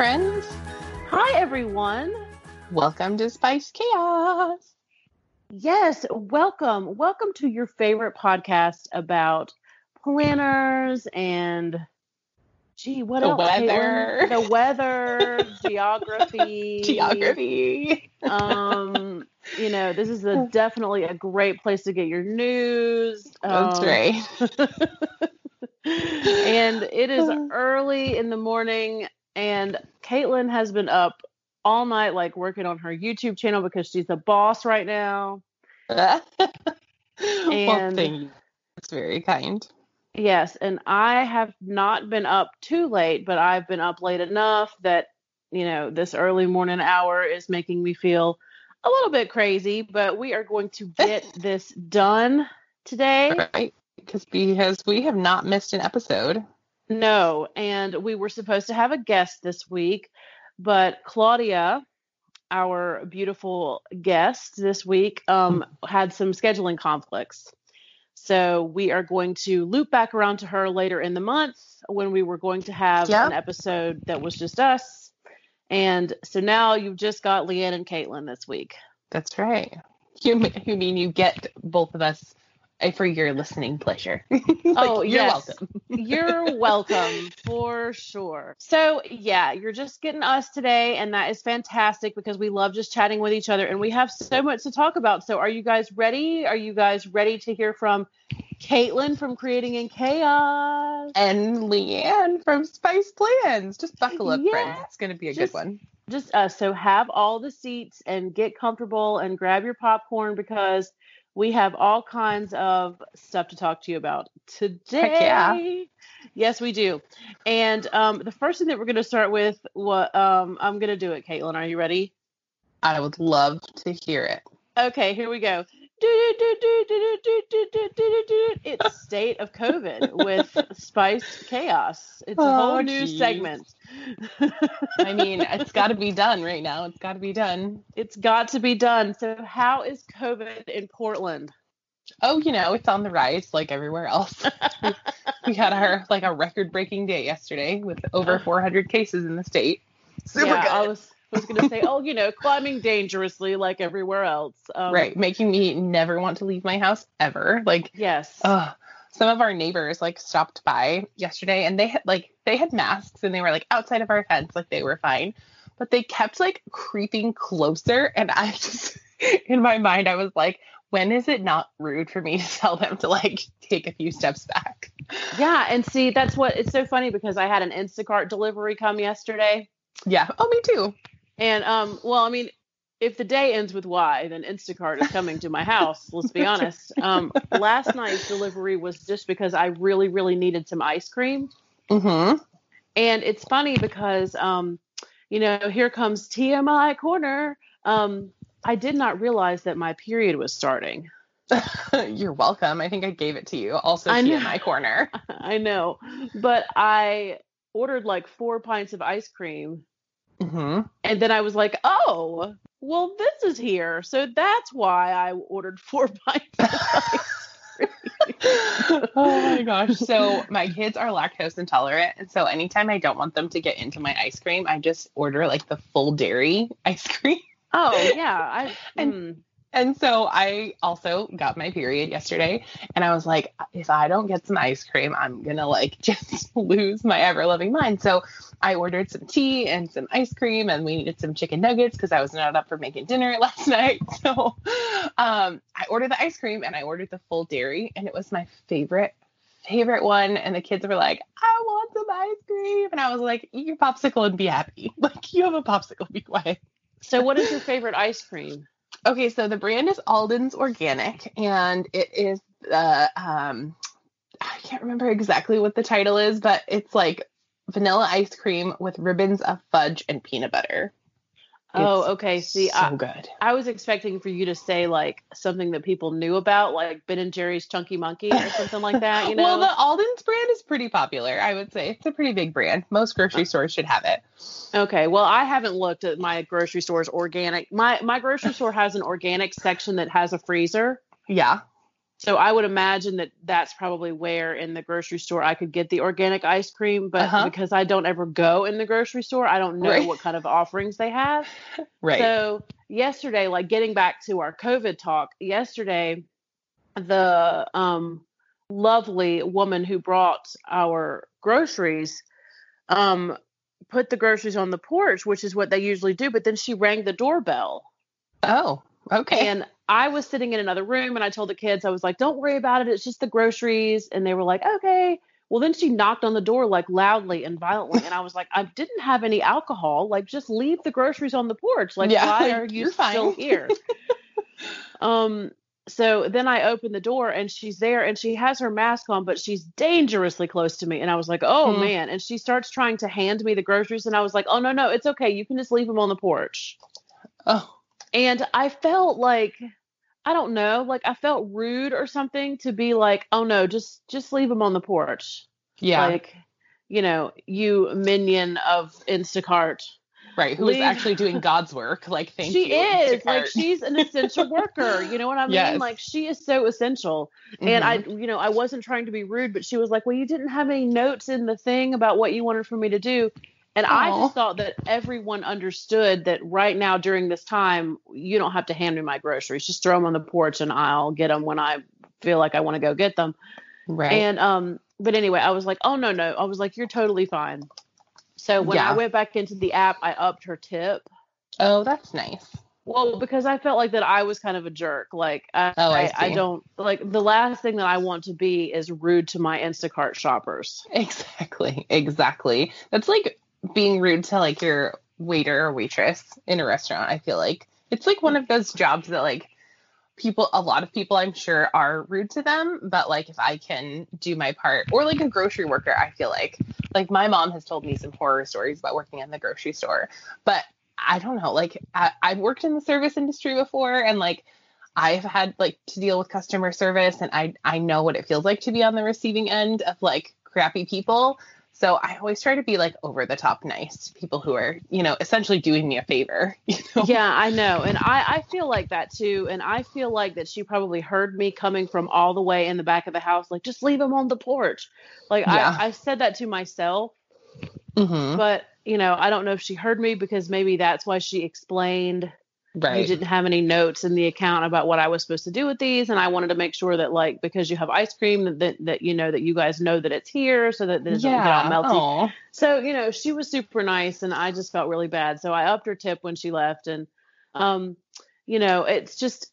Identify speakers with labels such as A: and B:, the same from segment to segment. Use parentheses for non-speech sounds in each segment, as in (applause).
A: Friends.
B: Hi, everyone.
A: Welcome to Spice Chaos.
B: Yes, welcome. Welcome to your favorite podcast about planners and, gee, what
A: The
B: else?
A: weather.
B: Caitlin? The weather, (laughs) geography.
A: Geography.
B: Um, you know, this is a, (laughs) definitely a great place to get your news.
A: That's
B: Um,
A: right. (laughs)
B: and it is (sighs) early in the morning, and Caitlin has been up all night, like working on her YouTube channel because she's the boss right now. (laughs)
A: well, thank you. That's very kind.
B: Yes, and I have not been up too late, but I've been up late enough that, you know, this early morning hour is making me feel a little bit crazy, but we are going to (laughs) get this done today.
A: Right? Because because we have not missed an episode.
B: No, and we were supposed to have a guest this week, but Claudia, our beautiful guest this week, um, had some scheduling conflicts. So we are going to loop back around to her later in the month when we were going to have
A: Yep.
B: an episode that was just us. And so now you've just got Leanne and Caitlin this week.
A: That's right. You, you mean you get both of us for your listening pleasure? (laughs) Like,
B: Oh,
A: you're
B: yes.
A: welcome. (laughs)
B: You're welcome for sure. So, yeah, you're just getting us today, and that is fantastic because we love just chatting with each other and we have so much to talk about. So, are you guys ready? Are you guys ready to hear from Caitlin from Creating in Chaos?
A: And Leanne from Spice Plans. Just buckle up,
B: Yeah.
A: friends. It's going to be a
B: Just-
A: good one.
B: Just uh, so have all the seats and get comfortable and grab your popcorn because we have all kinds of stuff to talk to you about today.
A: yeah.
B: Yes, we do. And um, the first thing that we're going to start with, what um, I'm going to do it, Caitlin. Are you ready?
A: I would love to hear it.
B: Okay, here we go. It's state of COVID with Spice Chaos. It's a oh, whole
A: Oh,
B: new
A: geez.
B: segment.
A: I mean, it's got to be done right now. It's got to be done.
B: it's got to be done. So, how is COVID in Portland?
A: Oh, you know, it's on the rise like everywhere else. we, (laughs) we had our like a record-breaking day yesterday with over (laughs) 400 cases in the state. Super
B: yeah,
A: good.
B: I was was going to say, oh, you know, climbing dangerously like everywhere else. Um,
A: right, making me never want to leave my house ever. Like,
B: Yes.
A: uh, some of our neighbors like stopped by yesterday and they had like they had masks and they were like outside of our fence, like they were fine, but they kept like creeping closer, and I (laughs) just in my mind I was like. When is it not rude for me to tell them to like take a few steps back?
B: Yeah, and see, that's what it's so funny because I had an Instacart delivery come yesterday,
A: Yeah. Oh, me too.
B: And um, well, I mean, if the day ends with Y, then Instacart is coming to my house. Let's be honest. Um, last night's delivery was just because I really, really needed some ice cream,
A: Mm-hmm.
B: and it's funny because um, you know, here comes TMI corner. Um, I did not realize that my period was starting. (laughs)
A: You're welcome. I think I gave it to you. Also,
B: I know.
A: my corner. (laughs)
B: I know, but I ordered like four pints of ice cream
A: Mm-hmm.
B: And then I was like, oh, well, this is here. So that's why I ordered (laughs) four pints. (laughs)
A: oh my gosh. So my kids are lactose intolerant, and so anytime I don't want them to get into my ice cream, I just order like the full dairy ice cream.
B: Oh, (laughs) yeah. I,
A: And-
B: mm,
A: And so I also got my period yesterday, and I was like, if I don't get some ice cream, I'm gonna like (laughs) just lose my ever loving mind. So I ordered some tea and some ice cream, and we needed some chicken nuggets because I was not up for making dinner (laughs) last night. So um, I ordered the ice cream and I ordered the full dairy, and it was my favorite favorite one. And the kids were like, I want some ice cream, and I was like, eat your popsicle and be happy. (laughs) Like you have a popsicle, be quiet.
B: so, what is your favorite ice cream?
A: Okay, so the brand is Alden's Organic, and it is uh, um, I can't remember exactly what the title is, but it's like vanilla ice cream with ribbons of fudge and peanut butter.
B: Oh, okay. See,
A: so
B: I,
A: good.
B: I was expecting for you to say like something that people knew about, like Ben and Jerry's Chunky Monkey or (laughs) something like that. You know?
A: Well, the Alden's brand is pretty popular. I would say it's a pretty big brand. Most grocery stores should have it.
B: Okay, well, I haven't looked at my grocery store's organic. My my grocery store has an organic section that has a freezer,
A: Yeah.
B: So I would imagine that that's probably where in the grocery store I could get the organic ice cream. But
A: Uh-huh.
B: because I don't ever go in the grocery store, I don't know
A: Right.
B: what kind of offerings they have. (laughs)
A: Right.
B: So yesterday, like getting back to our COVID talk, yesterday, the um, lovely woman who brought our groceries um, put the groceries on the porch, which is what they usually do. But then she rang the doorbell,
A: oh, okay.
B: and I was sitting in another room, and I told the kids, I was like, "Don't worry about it. It's just the groceries." And they were like, "Okay." Well, then she knocked on the door like loudly and violently, and I was like, "I didn't have any alcohol. Like, just leave the groceries on the porch. Like,
A: Yeah,
B: why (laughs) are you
A: fine."
B: still here?" (laughs) um. So then I open the door and she's there and she has her mask on, but she's dangerously close to me. And I was like, "Oh
A: Hmm.
B: man!" And she starts trying to hand me the groceries, and I was like, "Oh no, no, it's okay. You can just leave them on the porch."
A: oh,
B: And I felt like I don't know, like I felt rude or something to be like, "Oh no, just just leave them on the porch."
A: yeah.
B: Like, you know, you minion of Instacart.
A: right. Who's
B: leave-
A: actually doing God's work? Like, (laughs) thank
B: she
A: you.
B: She is like she's an essential worker. You know what I (laughs) mean?
A: Yes.
B: Like she is so essential. And
A: Mhm.
B: I, you know, I wasn't trying to be rude, but she was like, "Well, you didn't have any notes in the thing about what you wanted for me to do." And I just thought that everyone understood that right now during this time, you don't have to hand me my groceries. Just throw them on the porch and I'll get them when I feel like I want to go get them.
A: right.
B: And um, but anyway, I was like, "Oh no, no." I was like, "You're totally fine." So when
A: Yeah.
B: I went back into the app, I upped her tip.
A: oh, that's nice.
B: Well, because I felt like that I was kind of a jerk. Like I,
A: Oh, I
B: I, I don't like the last thing that I want to be is rude to my Instacart shoppers.
A: Exactly. Exactly. That's like being rude to like your waiter or waitress in a restaurant. I feel like it's like one of those jobs that like people a lot of people I'm sure are rude to them, but like if I can do my part or like a grocery worker, I feel like like my mom has told me some horror stories about working in the grocery store. But I don't know, like I, I've worked in the service industry before and like I've had like to deal with customer service and I I know what it feels like to be on the receiving end of like crappy people. So I always try to be like over the top nice to people who are, you know, essentially doing me a favor. (laughs) You know?
B: Yeah, I know. And I, I feel like that too. And I feel like that she probably heard me coming from all the way in the back of the house, like, just leave them on the porch. Like,
A: Yeah.
B: I, I said that to myself,
A: Mhm.
B: but, you know, I don't know if she heard me because maybe that's why she explained you
A: Right.
B: didn't have any notes in the account about what I was supposed to do with these, and I wanted to make sure that like because you have ice cream that that, that you know that you guys know that it's here, so that it doesn't get all melty.
A: Oh.
B: So you know she was super nice, and I just felt really bad. So I upped her tip when she left, and um, you know it's just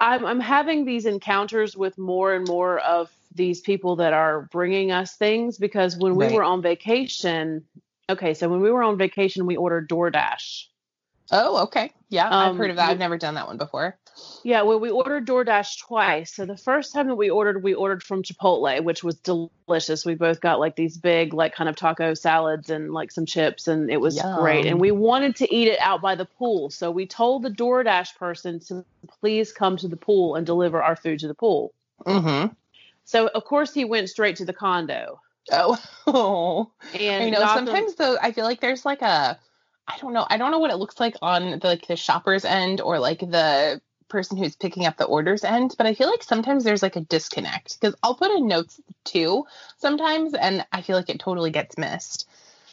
B: I'm I'm having these encounters with more and more of these people that are bringing us things because when we
A: Right.
B: were on vacation, okay, so when we were on vacation, we ordered DoorDash.
A: Oh, okay. Yeah, I've
B: Um,
A: heard of that. I've never done that one before.
B: Yeah, well, we ordered DoorDash twice. So the first time that we ordered, we ordered from Chipotle, which was delicious. We both got like these big, like kind of taco salads and like some chips, and it was great. And we wanted to eat it out by the pool. So we told the DoorDash person to please come to the pool and deliver our food to the pool.
A: Mm-hmm.
B: So of course he went straight to the condo.
A: Oh. (laughs)
B: And
A: I know.
B: on-
A: Sometimes though, I feel like there's like a, I don't know. I don't know what it looks like on the, like the shopper's end or like the person who's picking up the orders end, but I feel like sometimes there's like a disconnect because I'll put in notes too sometimes, and I feel like it totally gets missed.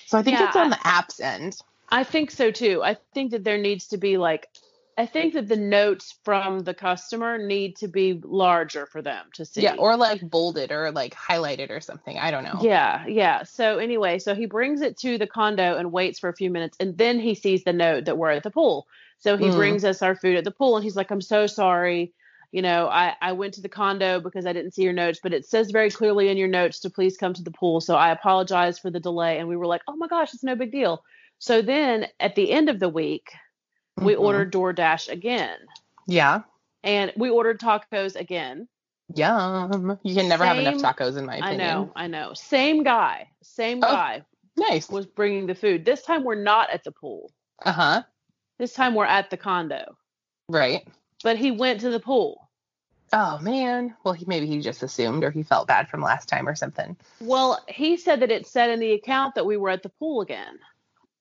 A: So I think
B: Yeah,
A: it's on the app's end.
B: I think so too. I think that there needs to be like, I think that the notes from the customer need to be larger for them to see.
A: Yeah, or like bolded or like highlighted or something. I don't know.
B: Yeah, yeah. So anyway, so he brings it to the condo and waits for a few minutes, and then he sees the note that we're at the pool. So he
A: Mm.
B: brings us our food at the pool, and he's like, "I'm so sorry. You know, I I went to the condo because I didn't see your notes, but it says very clearly in your notes to please come to the pool. So I apologize for the delay." And we were like, "Oh my gosh, it's no big deal." So then at the end of the week, we
A: Mhm.
B: ordered DoorDash again.
A: Yeah.
B: And we ordered tacos again.
A: Yum. You can never have enough tacos, in my opinion.
B: I know, I know. Same guy, same
A: Oh.
B: guy
A: Nice.
B: was bringing the food. This time we're not at the pool.
A: Uh huh.
B: This time we're at the condo.
A: Right.
B: But he went to the pool.
A: Oh man. Well, he maybe he just assumed, or he felt bad from last time, or something.
B: Well, he said that it said in the account that we were at the pool again.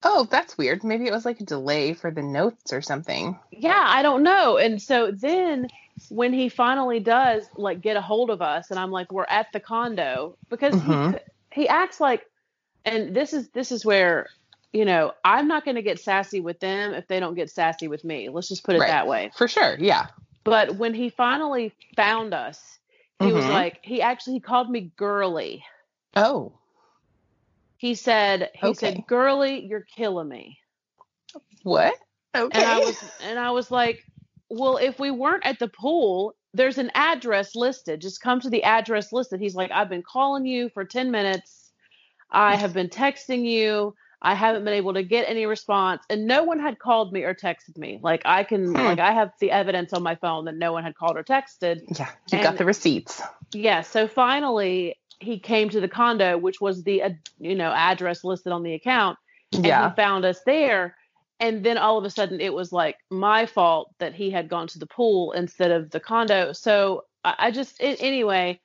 A: Oh, that's weird. Maybe it was like a delay for the notes or something.
B: Yeah, I don't know. And so then when he finally does like get a hold of us and I'm like we're at the condo because
A: Mhm.
B: he he acts like and this is this is where you know, I'm not going to get sassy with them if they don't get sassy with me. Let's just put it
A: Right.
B: that way.
A: For sure. Yeah.
B: But when he finally found us, he was
A: Mhm.
B: like he actually he called me girly.
A: Oh.
B: He said he
A: Okay.
B: said girly, you're killing me.
A: What? Okay.
B: And I was and I was like, well, if we weren't at the pool, there's an address listed. Just come to the address listed. He's like, I've been calling you for 10 minutes. I have been texting you. I haven't been able to get any response. And no one had called me or texted me. Like I can
A: Hmm.
B: like I have the evidence on my phone that no one had called or texted.
A: yeah. You got the receipts.
B: Yeah, so finally he came to the condo, which was the uh, you know address listed on the account, and
A: Yeah.
B: he found us there. And then all of a sudden, it was like my fault that he had gone to the pool instead of the condo. So I, I just a- anyway,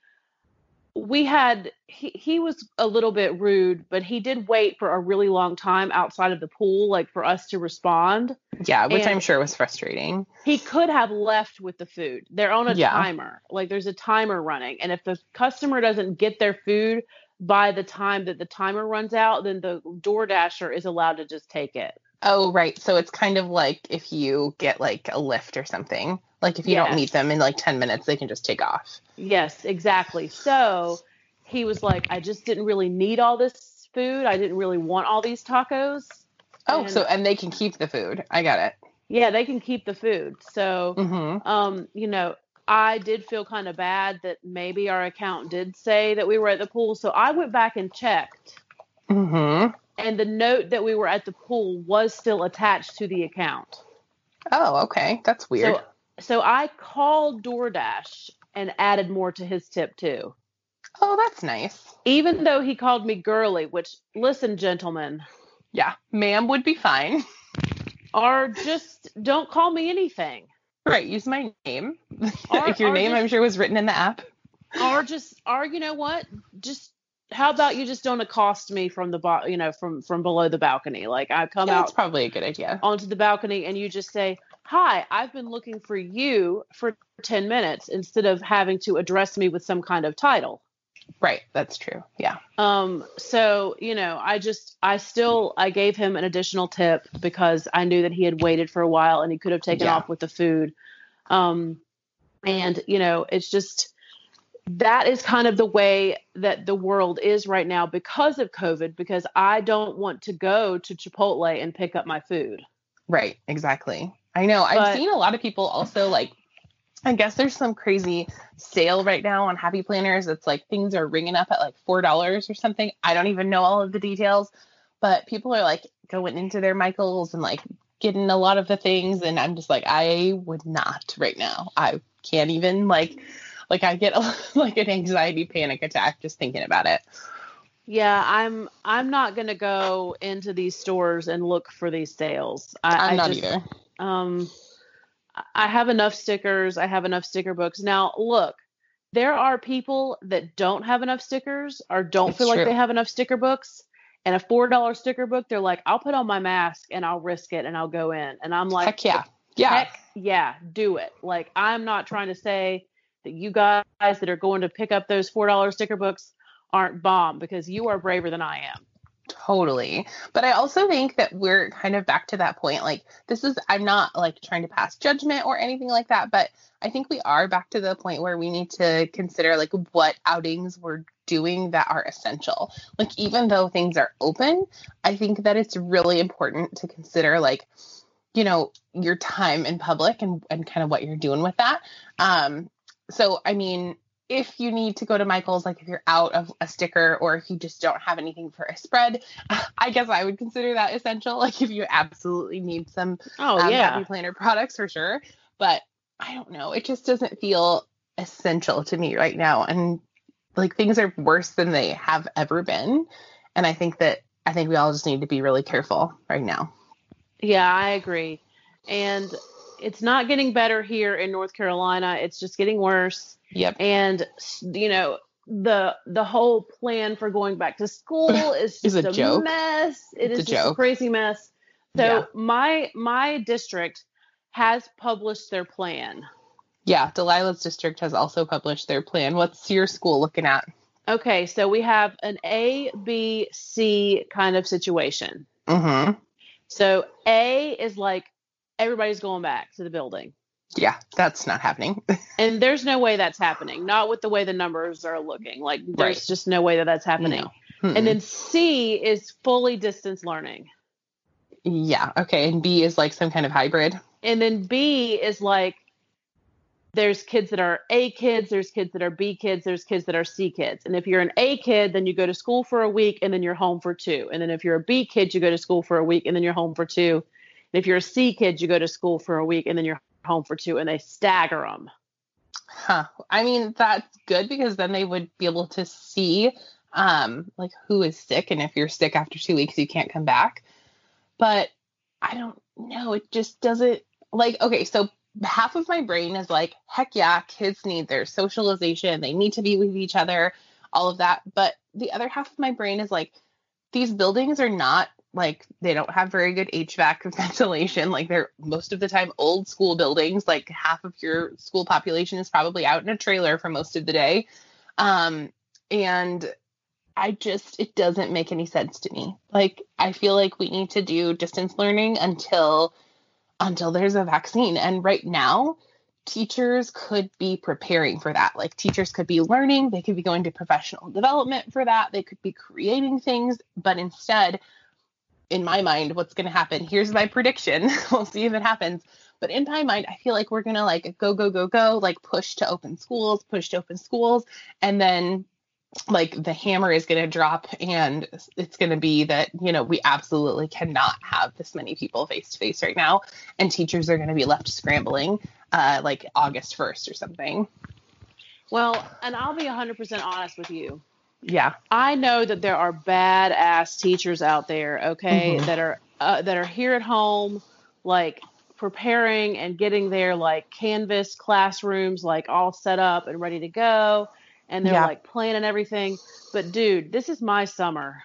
B: we had he he was a little bit rude, but he did wait for a really long time outside of the pool, like for us to respond.
A: Yeah. Which
B: and-
A: I'm sure was frustrating.
B: He could have left with the food. They're on a
A: Yeah.
B: timer. Like there's a timer running. And if the customer doesn't get their food by the time that the timer runs out, then the DoorDasher is allowed to just take it.
A: Oh, right. So it's kind of like if you get like a Lyft or something. Like if you
B: Yes.
A: don't meet them in like 10 minutes, they can just take off.
B: Yes, exactly. So he was like, I just didn't really need all this food. I didn't really want all these tacos.
A: Oh,
B: And-
A: so and they can keep the food. I got it.
B: Yeah, they can keep the food. So
A: Mm-hmm.
B: um, you know, I did feel kind of bad that maybe our account did say that we were at the pool. So I went back and checked.
A: Mm-hmm.
B: and the note that we were at the pool was still attached to the account.
A: Oh, okay. That's weird.
B: So, so I called DoorDash and added more to his tip too.
A: oh, that's nice.
B: Even though he called me girly, which listen, gentlemen,
A: Yeah. Ma'am would be fine.
B: or just don't call me anything.
A: Right. Use my name. (laughs)
B: Or-
A: your
B: or
A: name,
B: just-
A: I'm sure, was written in the app.
B: Or just or you know what? Just how about you just don't accost me from the bo- you know from from below the balcony? Like I come
A: Yeah,
B: out
A: that's probably a good idea.
B: onto the balcony and you just say, Hi, I've been looking for you for 10 minutes instead of having to address me with some kind of title.
A: Right. That's true. Yeah.
B: Um, so, you know, I just, I still, I gave him an additional tip because I knew that he had waited for a while and he could have taken
A: Yeah.
B: off with the food. Um, and, you know, it's just, that is kind of the way that the world is right now because of COVID, because I don't want to go to Chipotle and pick up my food.
A: Right. Exactly. I know.
B: But-
A: I've seen a lot of people also like, I guess there's some crazy sale right now on Happy Planners. It's like things are ringing up at like $4 or something. I don't even know all of the details, but people are like going into their Michaels and like getting a lot of the things. And I'm just like, I would not right now. I can't even like, like I get a, (laughs) like an anxiety panic attack just thinking about it.
B: Yeah, I'm I'm not gonna go into these stores and look for these sales. I,
A: I'm
B: I
A: not
B: just,
A: either.
B: Um, I have enough stickers. I have enough sticker books. Now, look, there are people that don't have enough stickers or don't
A: It's
B: feel like
A: true.
B: they have enough sticker books. And a four dollar sticker book, they're like, I'll put on my mask and I'll risk it and I'll go in. And I'm like,
A: Heck yeah. Yeah.
B: Heck yeah, do it. Like I'm not trying to say that you guys that are going to pick up those four dollar sticker books aren't bomb because you are braver than I am.
A: Totally. But I also think that we're kind of back to that point. Like, this is, I'm not like trying to pass judgment or anything like that, but I think we are back to the point where we need to consider like what outings we're doing that are essential. Like, even though things are open, I think that it's really important to consider like, you know, your time in public and, and kind of what you're doing with that. Um, so, I mean, if you need to go to Michael's, like if you're out of a sticker or if you just don't have anything for a spread, (laughs) I guess I would consider that essential. (laughs) Like if you absolutely need some
B: Oh
A: um,
B: yeah.
A: Happy Planner products for sure. But I don't know. It just doesn't feel essential to me right now. And like things are worse than they have ever been. And I think that I think we all just need to be really careful right now.
B: Yeah, I agree. And it's not getting better here in North Carolina. It's just getting worse.
A: Yep.
B: And you know, the the whole plan for going back to school (laughs) is just
A: a
B: a,
A: joke.
B: mess. It
A: It's
B: is
A: a
B: just a
A: joke.
B: crazy mess. So
A: Yeah.
B: my my district has published their plan.
A: Yeah, Delilah's district has also published their plan. What's your school looking at?
B: Okay, so we have an A, B, C kind of situation.
A: Mm-hmm.
B: So A is like everybody's going back to the building.
A: Yeah, that's not happening. (laughs)
B: And there's no way that's happening. Not with the way the numbers are looking. Like there's
A: Right.
B: just no way that that's happening.
A: No.
B: And then C is fully distance learning.
A: yeah, okay. And B is like some kind of hybrid.
B: And then B is like there's kids that are A kids, there's kids that are B kids, there's kids that are C kids. And if you're an A kid, then you go to school for a week and then you're home for two. And then if you're a B kid, you go to school for a week and then you're home for two. And if you're a C kid, you go to school for a week and then you're home for two. And they stagger them.
A: Huh. I mean, that's good because then they would be able to see um like who is sick and if you're sick after 2 weeks you can't come back. But I don't know, it just doesn't like okay, so half of my brain is like heck yeah, kids need their socialization, they need to be with each other, all of that. But the other half of my brain is like these buildings are not like they don't have very good HVAC (laughs) ventilation. Like they're most of the time old school buildings. Like half of your school population is probably out in a trailer for most of the day. Um, and I just it doesn't make any sense to me. Like I feel like we need to do distance learning until until there's a vaccine. And right now, teachers could be preparing for that. Like teachers could be learning, they could be going to professional development for that, they could be creating things, but instead, in my mind, what's going to happen? Here's my prediction. (laughs) we'll see if it happens. But in my mind, I feel like we're going to like go, go, go, go, like push to open schools, push to open schools. And then like the hammer is going to drop and it's going to be that, you know, we absolutely cannot have this many people face to face right now. And teachers are going to be left scrambling uh, like August 1st or something.
B: Well, and I'll be 100% honest with you.
A: Yeah.
B: I know that there are badass teachers out there, okay,
A: Mhm.
B: that are uh, that are here at home, like preparing and getting their like Canvas classrooms like all set up and ready to go, and they're
A: Yeah.
B: like planning everything. But dude, this is my summer.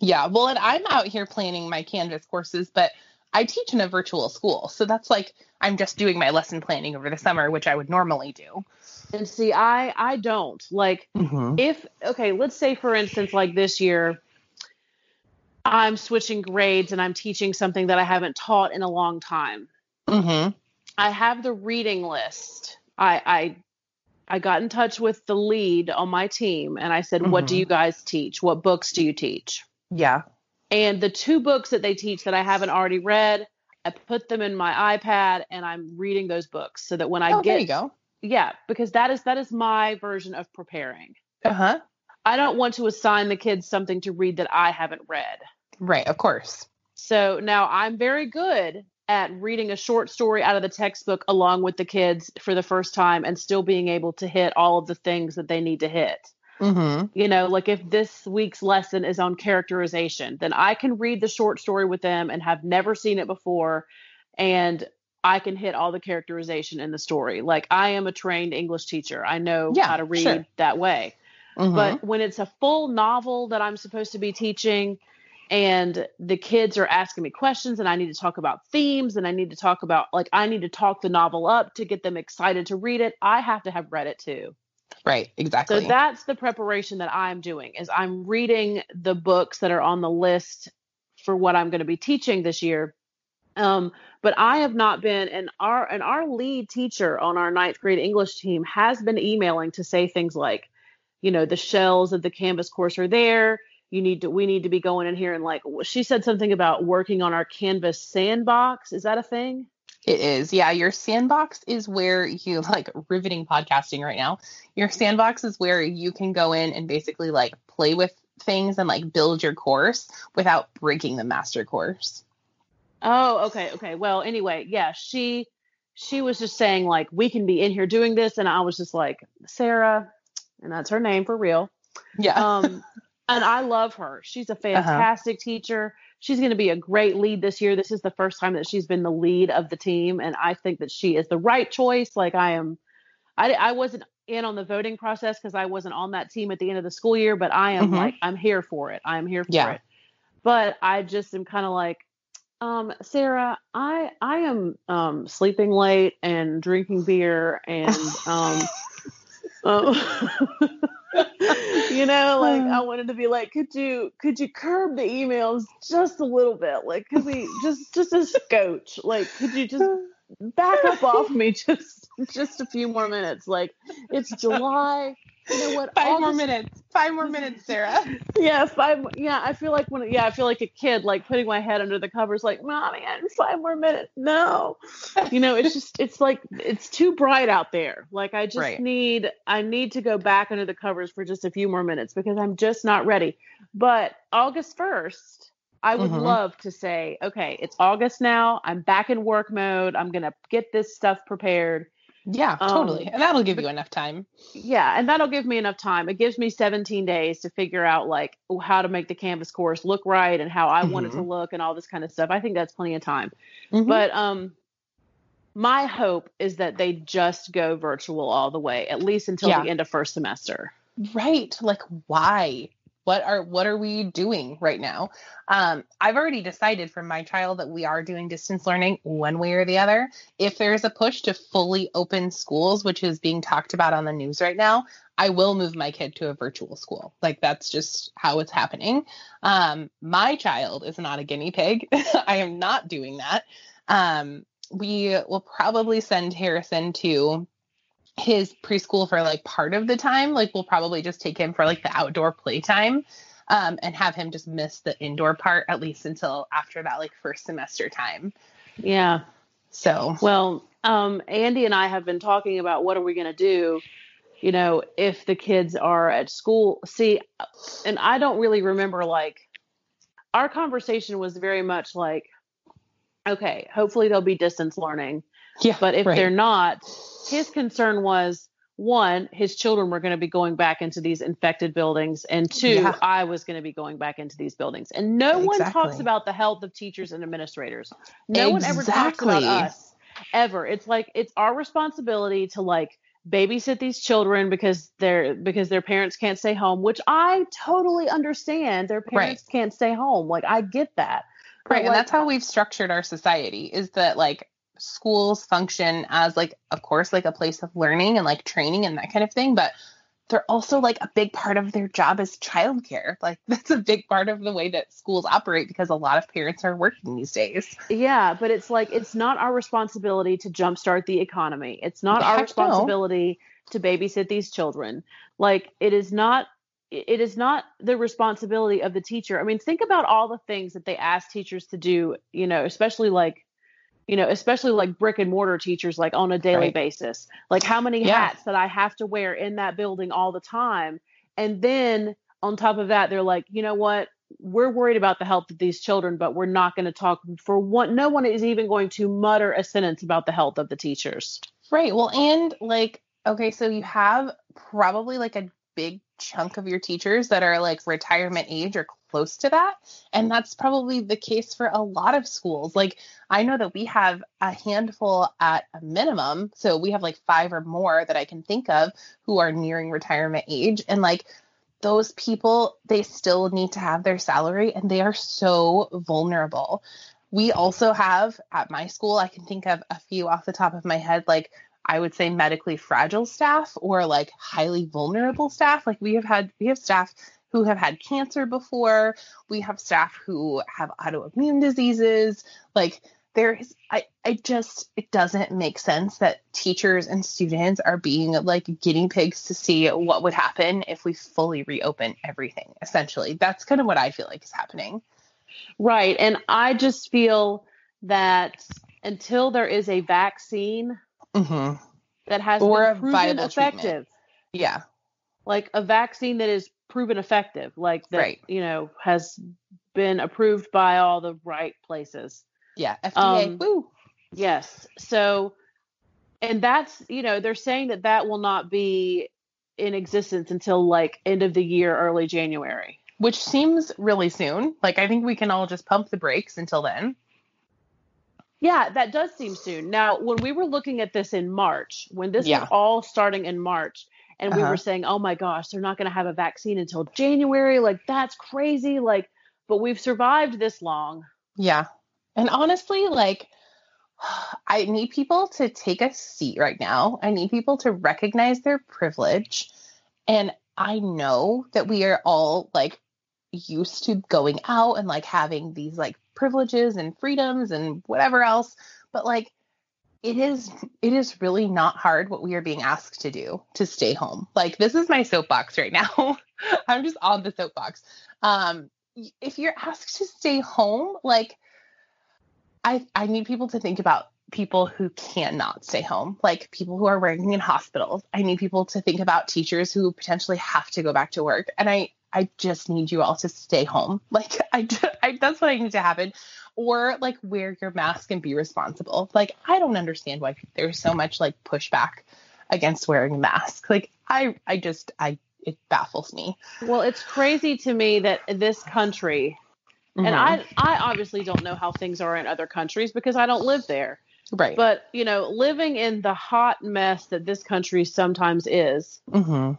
A: Yeah, well, and I'm out here planning my Canvas courses, but I teach in a virtual school. So that's like I'm just doing my lesson planning over the summer, which I would normally do.
B: And see, I I don't like
A: Mm-hmm.
B: if okay, let's say for instance, like this year, I'm switching grades and I'm teaching something that I haven't taught in a long time.
A: Mm-hmm.
B: I have the reading list. I I I got in touch with the lead on my team and I said, "What do
A: Mhm.
B: you guys teach? What books do you teach?"
A: Yeah.
B: And the two books that they teach that I haven't already read, I put them in my iPad and I'm reading those books so that when I
A: oh,
B: get
A: there you go.
B: Yeah, because that is that is my version of preparing.
A: Uh huh.
B: I don't want to assign the kids something to read that I haven't read.
A: Right. Of course.
B: So now I'm very good at reading a short story out of the textbook along with the kids for the first time and still being able to hit all of the things that they need to hit.
A: Mm-hmm.
B: You know, like if this week's lesson is on characterization, then I can read the short story with them and have never seen it before and I can hit all the characterization in the story. Like I am a trained English teacher. I know
A: Yeah,
B: how to read
A: sure.
B: that way.
A: Mm-hmm.
B: But when it's a full novel that I'm supposed to be teaching and the kids are asking me questions and I need to talk about themes and I need to talk about like I need to talk the novel up to get them excited to read it, I have to have read it too.
A: right. Exactly.
B: So that's the preparation that I'm doing is I'm reading the books that are on the list for what I'm going to be teaching this year. Um, but I have not been and our and our lead teacher on our ninth grade English team has been emailing to say things like, you know, the shells of the Canvas course are there. You need to we need to be going in here and like she said something about working on our Canvas sandbox. Is that a thing?
A: It is. Yeah. Your sandbox is where you like riveting podcasting right now. Your sandbox is where you can go in and basically like play with things and like build your course without breaking the master course.
B: Oh, okay, okay. Well, anyway, yeah, she she was just saying like we can be in here doing this and I was just like Sarah and that's her name for real.
A: Yeah.
B: Um and I love her. She's a
A: Uh-huh.
B: fantastic teacher. She's going to be a great lead this year. This is the first time that she's been the lead of the team and I think that she is the right choice. Like I am I I wasn't in on the voting process because I wasn't on that team at the end of the school year, but I am
A: Mhm.
B: like I'm here for it. I am here for
A: Yeah.
B: it. But I just am kind of like um, Sarah, I I am um, sleeping late and drinking beer and um, (laughs) um, (laughs) you know, like I wanted to be like, could you could you curb the emails just a little bit? Like, could we (laughs) just just a scotch? Like, could you just back up off me just just a few more minutes? Like, it's July. You know what?
A: Five more
B: August-
A: minutes. Five more minutes, Sarah. (laughs)
B: yeah, five. Yeah, I feel like when. Yeah, I feel like a kid, like putting my head under the covers, like, mommy, I have five more minutes. No, you know, it's just, it's like, it's too bright out there. Like, I just
A: Right.
B: need, I need to go back under the covers for just a few more minutes because I'm just not ready. But August first, I would
A: Mhm.
B: love to say, okay, it's August now. I'm back in work mode. I'm gonna get this stuff prepared.
A: Yeah,
B: Um,
A: totally. And that'll give you enough time.
B: Yeah, and that'll give me enough time. It gives me 17 days to figure out like how to make the canvas course look right and how I want it to look and all this kind of stuff. I think that's plenty of time.
A: Mhm.
B: But um my hope is that they just go virtual all the way, at least until
A: Yeah.
B: the end of first semester.
A: right like why what are what are we doing right now? Um i've already decided for my child that we are doing distance learning one way or the other. If there's a push to fully open schools which is being talked about on the news right now i will move my kid to a virtual school. Like that's just how it's happening. Um my child is not a guinea pig. (laughs) I am not doing that. Um we will probably send harrison to his preschool for like part of the time. Like we'll probably just take him for like the outdoor playtime um, and have him just miss the indoor part at least until after that like first semester time.
B: Yeah.
A: So
B: Well, um, Andy and I have been talking about what are we going to do, you know, if the kids are at school. See, and I don't really remember like our conversation was very much like, okay, hopefully they'll be distance learning,
A: yeah,
B: but if
A: right.
B: they're not, his concern was one, his children were going to be going back into these infected buildings, and two,
A: Yeah.
B: I was going to be going back into these buildings. And no one talks about the health of teachers and administrators. No one ever talks about us ever. It's like it's our responsibility to like babysit these children because they're because their parents can't stay home, which I totally understand. Their parents can't stay home. Like I get that.
A: Right and that's how we've structured our society is that like schools function as like of course like a place of learning and like training and that kind of thing but they're also like a big part of their job is childcare like (laughs) that's a big part of the way that schools operate because a lot of parents are working these days
B: Yeah, but it's like it's not our responsibility to jumpstart the economy. It's not our
A: Heck no.
B: responsibility to babysit these children. Like it is not it is not the responsibility of the teacher. I mean, think about all the things that they ask teachers to do, you know, especially like you know, especially like brick and mortar teachers like on a daily
A: Right.
B: basis. Like how many
A: Yeah.
B: hats that I have to wear in that building all the time. And then on top of that, they're like, you know what? We're worried about the health of these children, but we're not going to talk for one. No one is even going to mutter a sentence about the health of the teachers.
A: Right. Well, and like, okay, so you have probably like a big chunk of your teachers that are like retirement age or close to that. And that's probably the case for a lot of schools. Like, I know that we have a handful at a minimum. So we have like five or more that I can think of who are nearing retirement age. And like, those people, they still need to have their salary and they are so vulnerable. We also have at my school, I can think of a few off the top of my head, like I would say medically fragile staff or like highly vulnerable staff. Like we have had, we have staff who have had cancer before. We have staff who have autoimmune diseases. Like there is, I, I just, it doesn't make sense that teachers and students are being like guinea pigs to see what would happen if we fully reopen everything. Essentially, that's kind of what I feel like is happening.
B: Right. And I just feel that until there is a vaccine
A: Mm-hmm.
B: that has
A: Or
B: been
A: a
B: proven
A: viable treatment.
B: effective,
A: Yeah.
B: Like a vaccine that is proven effective, like that,
A: Right.
B: you know, has been approved by all the right places.
A: Yeah. FDA.
B: Um,
A: woo.
B: Yes. So and that's you know they're saying that that will not be in existence until like end of the year, early January.
A: Which seems really soon. Like I think we can all just pump the brakes until then.
B: Yeah, that does seem soon. Now, when we were looking at this in March, when this
A: Yeah.
B: was all starting in March, and we
A: Uh-huh.
B: were saying, "Oh my gosh, they're not going to have a vaccine until January." Like that's crazy. Like, but we've survived this long.
A: Yeah. And honestly, like, (sighs) I need people to take a seat right now. I need people to recognize their privilege. And I know that we are all like used to going out and like having these like privileges and freedoms and whatever else. But like, it is it is really not hard what we are being asked to do to stay home. Like this is my soapbox right now. (laughs) I'm just on the soapbox. Um if you're asked to stay home, like I I need people to think about people who cannot stay home, like people who are working in hospitals. I need people to think about teachers who potentially have to go back to work. And I I just need you all to stay home. (laughs) Like I, (laughs) I that's what I need to happen. Or like wear your mask and be responsible. Like I don't understand why there's so much like pushback against wearing a mask. Like I I just I it baffles me.
B: Well, it's crazy to me that this country, and
A: Mhm.
B: I I obviously don't know how things are in other countries because I don't live there.
A: right.
B: But you know, living in the hot mess that this country sometimes is,
A: Mhm.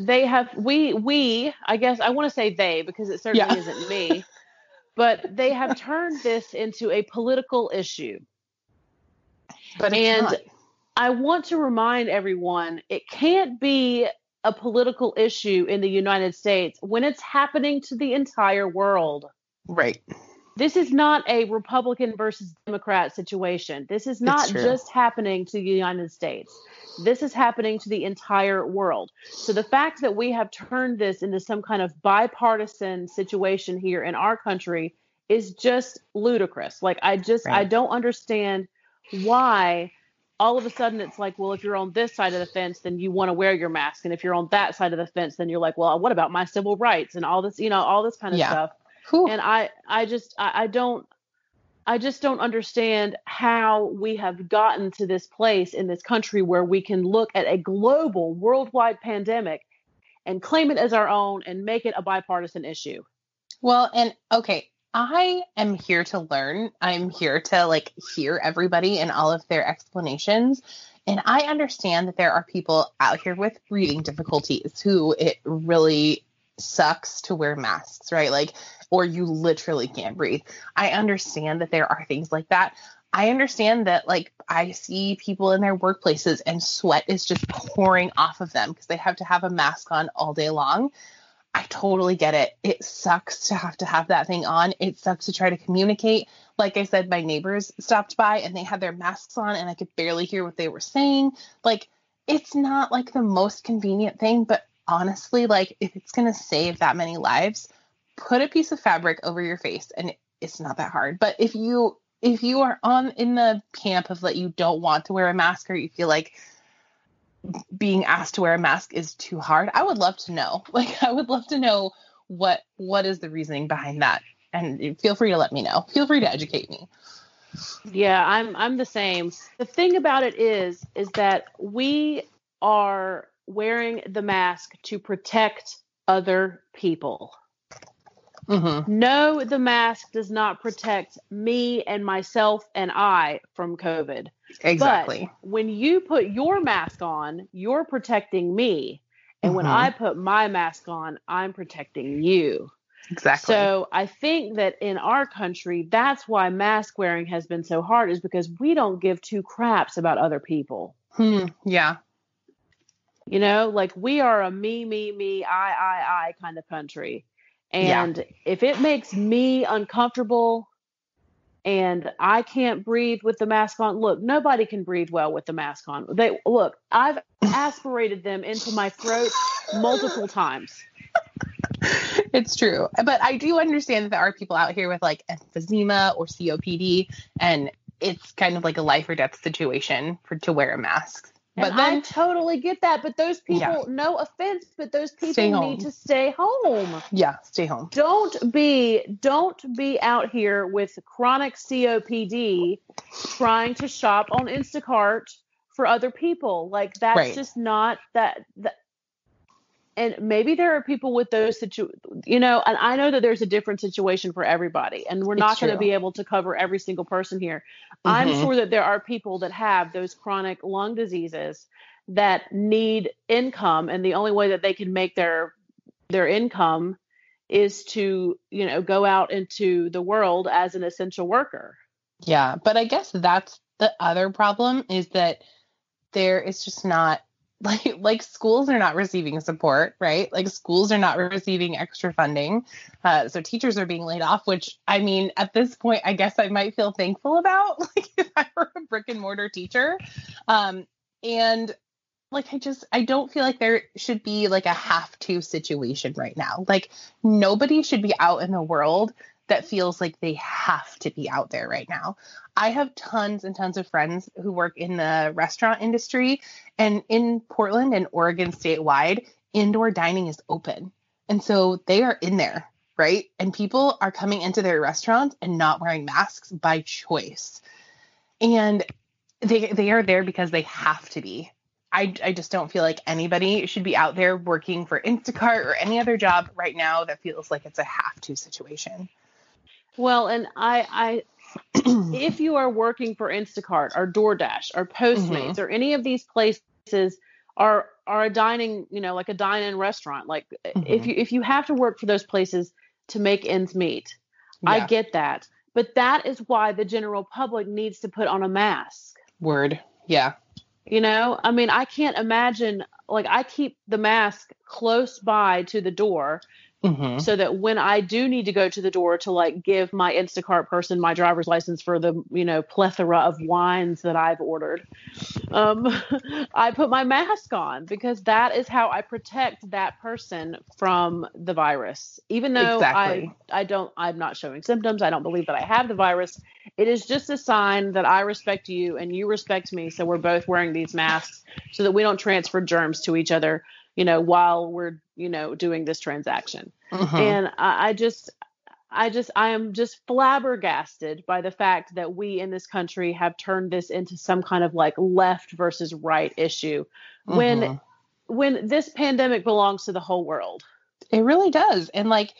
B: they have we we I guess I want to say they because it certainly
A: Yeah.
B: isn't me, (laughs) but they have (laughs) turned this into a political issue.
A: But
B: And
A: not.
B: I want to remind everyone it can't be a political issue in the United States when it's happening to the entire world.
A: right.
B: This is not a Republican versus Democrat situation. This is not just happening to the United States. This is happening to the entire world. So the fact that we have turned this into some kind of bipartisan situation here in our country is just ludicrous. Like I just I don't understand why all of a sudden it's like, well, if you're on this side of the fence, then you want to wear your mask. And if you're on that side of the fence, then you're like, well, what about my civil rights and all this, you know, all this kind of
A: Yeah.
B: stuff
A: Whew.
B: and i i just I, I don't i just don't understand how we have gotten to this place in this country where we can look at a global worldwide pandemic and claim it as our own and make it a bipartisan issue
A: Well, and okay, I am here to learn. I'm here to like hear everybody and all of their explanations. And I understand that there are people out here with reading difficulties who it really sucks to wear masks, right? Like, or you literally can't breathe. I understand that there are things like that. I understand that, like, I see people in their workplaces and sweat is just pouring off of them because they have to have a mask on all day long. I totally get it. It sucks to have to have that thing on. It sucks to try to communicate. Like I said, my neighbors stopped by and they had their masks on and I could barely hear what they were saying. Like, it's not like the most convenient thing, but honestly, like, if it's going to save that many lives, put a piece of fabric over your face and it's not that hard. But if you, if you are on in the camp of that you don't want to wear a mask or you feel like being asked to wear a mask is too hard i would love to know. (laughs) Like i would love to know what what is the reasoning behind that. And feel free to let me know. Feel free to educate me.
B: Yeah i'm i'm the same. The thing about it is is that we are wearing the mask to protect other people
A: mm-hmm.
B: no the mask does not protect me and myself and i from covid
A: exactly
B: But when you put your mask on, you're protecting me. And when
A: Mhm.
B: I put my mask on, I'm protecting you.
A: exactly
B: So I think that in our country, that's why mask wearing has been so hard, is because we don't give two craps about other people.
A: hmm. yeah
B: You know, like we are a me, me, me, I, I, I kind of country.
A: Yeah.
B: And if it makes me uncomfortable and I can't breathe with the mask on, look, nobody can breathe well with the mask on. They look, I've aspirated them into my throat multiple times.
A: it's true but i do understand that there are people out here with like emphysema or copd and it's kind of like a life or death situation for to wear a mask but
B: and I totally get that. But those people,
A: Yeah.
B: no offense, but those people need to stay home.
A: yeah stay home
B: Don't be don't be out here with chronic COPD trying to shop on Instacart for other people. Like that's
A: Right.
B: just not that that and maybe there are people with those situ you know, and I know that there's a different situation for everybody and we're not going to be able to cover every single person here. I'm
A: Mhm.
B: sure that there are people that have those chronic lung diseases that need income and the only way that they can make their their income is to, you know, go out into the world as an essential worker.
A: Yeah, but I guess that's the other problem is that there is just not (laughs) like like schools are not receiving support, right? Like schools are not receiving extra funding. Uh, so teachers are being laid off, which I mean, at this point, I guess I might feel thankful about, (laughs) like if I were a brick and mortar teacher. Um, and like I just I don't feel like there should be like a have to situation right now. Like nobody should be out in the world that feels like they have to be out there right now. I have tons and tons of friends who work in the restaurant industry and in Portland and Oregon statewide, indoor dining is open. And so they are in there, right? And people are coming into their restaurants and not wearing masks by choice. And they they are there because they have to be. I, I just don't feel like anybody should be out there working for Instacart or any other job right now that feels like it's a have to situation.
B: Well, and I, I, (clears throat) if you are working for Instacart or DoorDash or Postmates or any of these places are are a dining, you know, like a dine-in restaurant, like if
A: Mhm.
B: you if you have to work for those places to make ends meet, I get that. But that is why the general public needs to put on a mask.
A: Word. Yeah.
B: You know, I mean, I can't imagine like I keep the mask close by to the door
A: hmm
B: so that when I do need to go to the door to like give my Instacart person my driver's license for the you know plethora of wines that I've ordered, um, (laughs) I put my mask on because that is how I protect that person from the virus. Even though
A: Exactly.
B: I I don't I'm not showing symptoms, I don't believe that I have the virus. It is just a sign that I respect you and you respect me, so we're both wearing these masks so that we don't transfer germs to each other. You know, while we're you know doing this transaction
A: Mhm.
B: and I, I just i just i am just flabbergasted by the fact that we in this country have turned this into some kind of like left versus right issue when
A: Mhm.
B: when this pandemic belongs to the whole world
A: it really does. And like,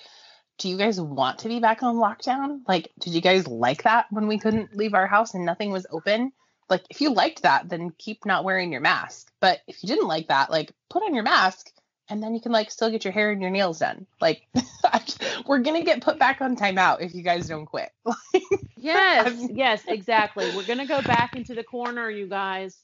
A: do you guys want to be back on lockdown? Like, did you guys like that when we couldn't leave our house and nothing was open? Like, if you liked that, then keep not wearing your mask. But if you didn't like that, like, put on your mask and then you can like still get your hair and your nails done. Like, (laughs) we're gonna get put back on timeout if you guys don't quit. (laughs)
B: yes (laughs) yes exactly we're gonna go back into the corner you guys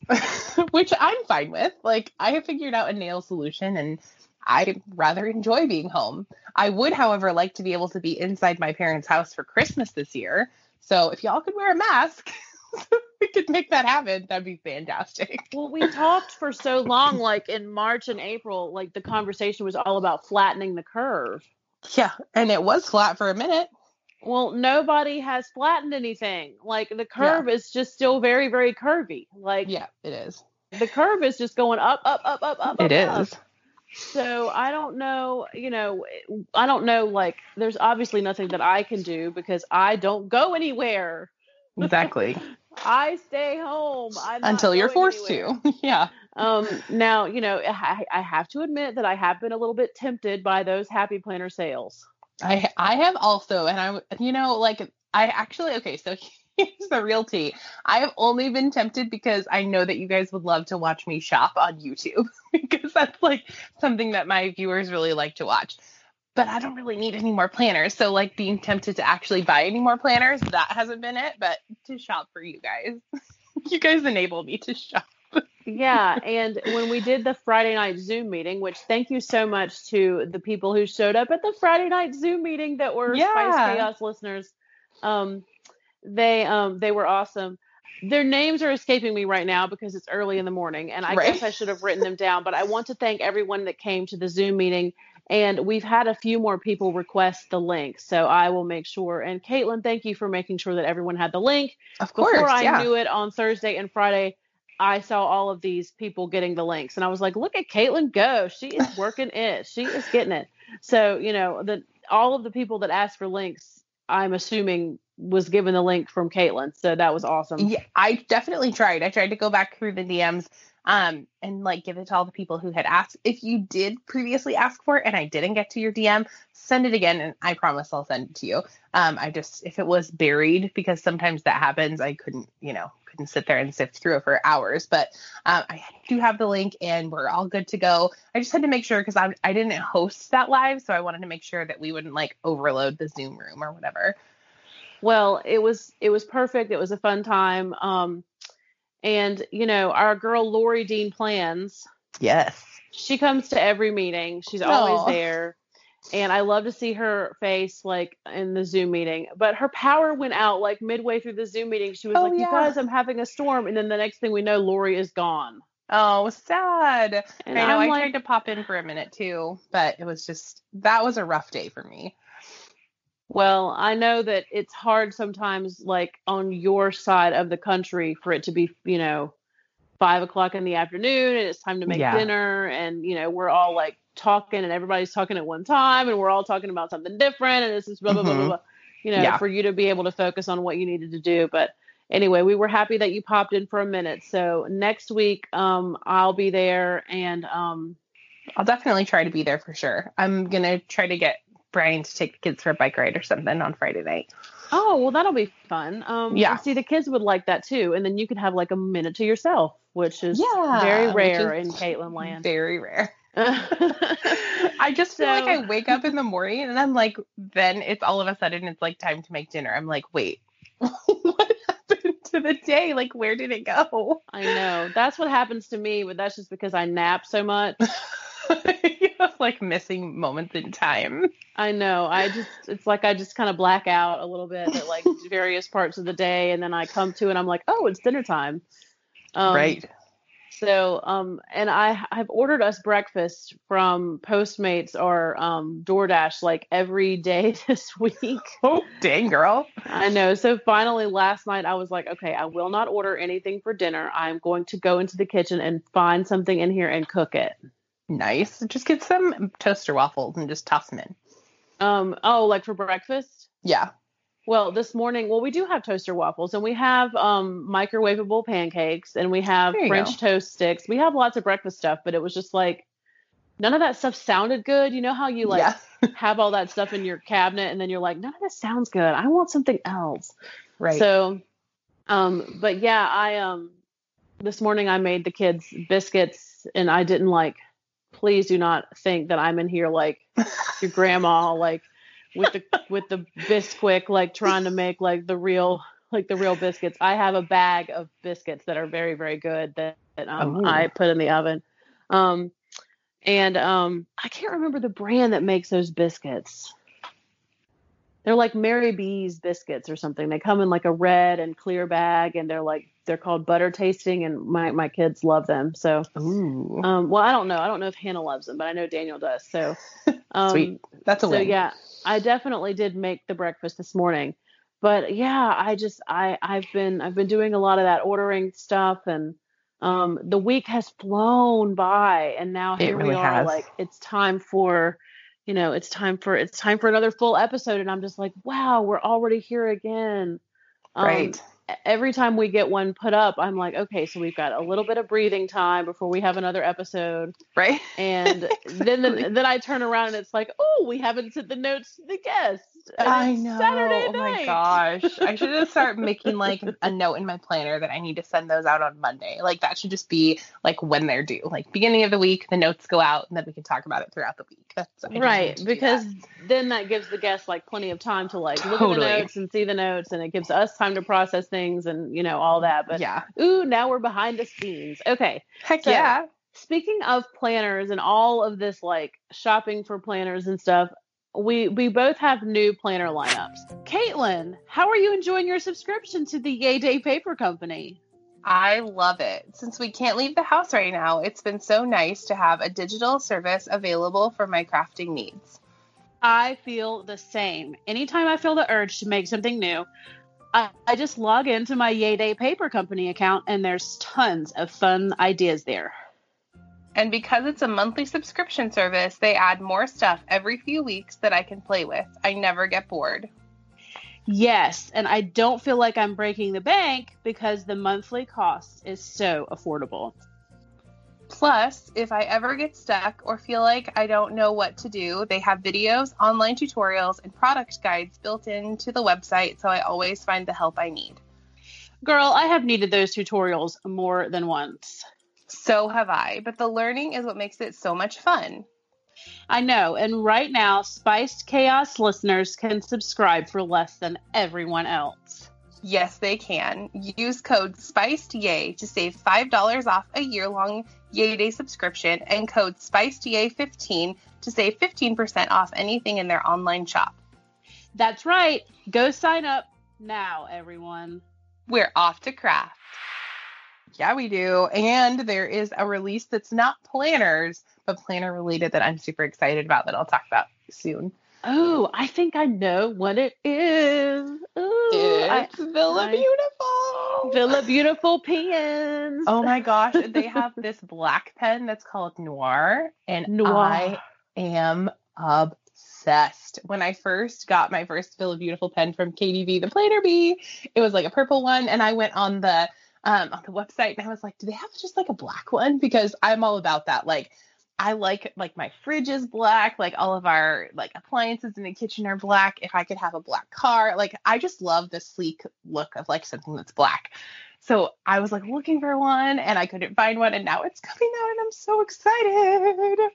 A: which I'm fine with. Like, I have figured out a nail solution and I rather enjoy being home. I would, however, like to be able to be inside my parents' house for Christmas this year. So if y'all could wear a mask, (laughs) we could make that happen. That'd be fantastic.
B: well we talked for so long like in march and april like the conversation was all about flattening the curve
A: Yeah, and it was flat for a minute.
B: well nobody has flattened anything like the curve is just still very very curvy like
A: Yeah, it is.
B: the curve is just going up, up, up, up, up.
A: It
B: up,
A: is.
B: up. So I don't know, you know, I don't know. Like, there's obviously nothing that I can do because I don't go anywhere.
A: Exactly. (laughs)
B: I stay home
A: Until you're forced
B: anywhere.
A: to. (laughs) yeah.
B: Um, now, you know, I, I have to admit that I have been a little bit tempted by those Happy Planner sales.
A: I I have also, and I you know like I actually okay. So (laughs) here's the real tea. I have only been tempted because I know that you guys would love to watch me shop on YouTube (laughs) because that's like something that my viewers really like to watch. But I don't really need any more planners. So like being tempted to actually buy any more planners, that hasn't been it. But to shop for you guys, (laughs) you guys enable me to shop.
B: Yeah, (laughs) and when we did the Friday night Zoom meeting, which thank you so much to the people who showed up at the Friday night Zoom meeting that were
A: Yeah.
B: Spiced Chaos listeners. Um, they um they were awesome. Their names are escaping me right now because it's early in the morning, and I
A: Right.
B: guess I should have written them down. But I want to thank everyone that came to the Zoom meeting, and we've had a few more people request the link, so I will make sure. And Caitlin, thank you for making sure that everyone had the link
A: Of course.
B: before I
A: yeah.
B: knew it on Thursday and Friday, I saw all of these people getting the links, and I was like, "Look at Caitlin go! She is (laughs) working it. She is getting it." So you know, the all of the people that asked for links, I'm assuming was given the link from Caitlin. So that was awesome.
A: Yeah, I definitely tried. I tried to go back through the DMs um and like give it to all the people who had asked. If you did previously ask for it and I didn't get to your DM, send it again and I promise I'll send it to you. Um I just if it was buried because sometimes that happens, I couldn't, you know, couldn't sit there and sift through it for hours. But um, I do have the link and we're all good to go. I just had to make sure because I I didn't host that live, so I wanted to make sure that we wouldn't like overload the Zoom room or whatever.
B: Well, it was it was perfect. It was a fun time. Um, and you know, our girl Lori Dean plans.
A: Yes.
B: She comes to every meeting. She's always there. And I love to see her face like in the Zoom meeting. But her power went out like midway through the Zoom meeting. She was
A: Oh,
B: like,
A: yeah.
B: You guys, I'm having a storm. And then the next thing we know, Lori is gone.
A: Oh, sad.
B: And
A: I know.
B: I'm
A: I
B: like,
A: tried to pop in for a minute too, but it was just that was a rough day for me.
B: Well, I know that it's hard sometimes, like on your side of the country, for it to be, you know, five o'clock in the afternoon and it's time to make
A: Yeah.
B: dinner. And, you know, we're all like talking and everybody's talking at one time and we're all talking about something different. And this is blah, blah, blah, blah,
A: Mhm.
B: blah, you know,
A: Yeah.
B: for you to be able to focus on what you needed to do. But anyway, we were happy that you popped in for a minute. So next week, um, I'll be there and, um,
A: I'll definitely try to be there for sure. I'm gonna try to get Brian to take the kids for a bike ride or something on Friday night.
B: Oh, well, that'll be fun. Um,
A: Yeah.
B: See, the kids would like that too, and then you could have like a minute to yourself, which is
A: Yeah,
B: very rare
A: is
B: in Caitlin land.
A: Very rare. (laughs) I just feel like I wake up in the morning and I'm like, then it's all of a sudden it's like time to make dinner. I'm like, wait, (laughs) what happened to the day? Like, where did it go?
B: I know that's what happens to me, but that's just because I nap so much. (laughs) (laughs)
A: like missing moments in time.
B: I know. I just it's like I just kind of black out a little bit at like (laughs) various parts of the day, and then I come to and I'm like, oh, it's dinner time. Um,
A: right.
B: So, um, and I have ordered us breakfast from Postmates or um, DoorDash like every day (laughs) this week.
A: Oh, dang, girl.
B: I know. So finally, last night I was like, okay, I will not order anything for dinner. I'm going to go into the kitchen and find something in here and cook it.
A: Nice. Just get some toaster waffles and just toss them in.
B: Um, oh, like for breakfast?
A: Yeah.
B: Well, this morning, well, we do have toaster waffles and we have um, microwavable pancakes and we have French toast sticks. We have lots of breakfast stuff, but it was just like none of that stuff sounded good. You know how you like
A: yeah. (laughs)
B: have all that stuff in your cabinet and then you're like, none of this sounds good. I want something else.
A: Right.
B: So, um, but yeah, I um, this morning I made the kids biscuits, and I didn't like. Please do not think that I'm in here like your grandma, like with the with the Bisquick, like trying to make like the real like the real biscuits. I have a bag of biscuits that are very very good that, that um,
A: Ooh.
B: I put in the oven. Um, and um, I can't remember the brand that makes those biscuits. They're like Mary B's biscuits or something. They come in like a red and clear bag, and they're like they're called butter tasting, and my my kids love them. So, um, well, I don't know. I don't know if Hannah loves them, but I know Daniel does. So, (laughs) um,
A: Sweet. That's a win.
B: so
A: win.
B: yeah, I definitely did make the breakfast this morning. But yeah, I just I I've been I've been doing a lot of that ordering stuff and um the week has flown by and now here we are
A: has.
B: like it's time for you know, it's time for it's time for another full episode and I'm just like, wow, we're already here again. Um,
A: right.
B: Every time we get one put up, I'm like, okay, so we've got a little bit of breathing time before we have another episode.
A: Right.
B: And (laughs) then, then then I turn around and it's like, oh, we haven't sent the notes to the guest. And
A: I know.
B: Saturday
A: oh my gosh. I should just start (laughs) making like a note in my planner that I need to send those out on Monday. Like that should just be like when they're due. Like beginning of the week, the notes go out and then we can talk about it throughout the week. That's I
B: Right, because
A: that.
B: then that gives the guests like plenty of time to like look
A: Totally.
B: at the notes and see the notes, and it gives us time to process things and you know all that. But
A: yeah.
B: ooh, now we're behind the scenes. Okay,
A: Heck
B: So-
A: yeah.
B: speaking of planners and all of this like shopping for planners and stuff we we both have new planner lineups caitlin how are you enjoying your subscription to the yay day paper company
A: I love it. Since we can't leave the house right now, it's been so nice to have a digital service available for my crafting needs.
B: i feel the same anytime i feel the urge to make something new I, I just log into my yay day paper company account and there's tons of fun ideas there
A: And because it's a monthly subscription service, they add more stuff every few weeks that I can play with. I never get bored.
B: Yes, and I don't feel like I'm breaking the bank because the monthly cost is so affordable.
A: Plus, if I ever get stuck or feel like I don't know what to do, they have videos, online tutorials, and product guides built into the website, so I always find the help I need.
B: Girl, I have needed those tutorials more than once.
A: So have I, but the learning is what makes it so much fun.
B: I know, and right now, Spiced Chaos listeners can subscribe for less than everyone else.
A: Yes, they can. Use code SPICEDYAY to save $5 off a year long Yay Day subscription and code SPICEDYAY15 to save 15% off anything in their online shop.
B: That's right. Go sign up now, everyone.
A: We're off to craft. Yeah, we do. And there is a release that's not planners, but planner related that I'm super excited about that I'll talk about soon.
B: Oh, I think I know what it is. Ooh,
A: It's
B: I-
A: Villa
B: I-
A: Beautiful.
B: Villa (laughs) Beautiful pens.
A: Oh my gosh, (laughs) they have this black pen that's called Noir, and
B: Noir.
A: I am obsessed. When I first got my first Villa Beautiful pen from KDV, the Planner Bee, it was like a purple one, and I went on the um, on the website and I was like, do they have just like a black one? Because I'm all about that. Like, I like like my fridge is black, like all of our like appliances in the kitchen are black. If I could have a black car, like I just love the sleek look of like something that's black. So I was like looking for one and I couldn't find one and now it's coming out and I'm so excited.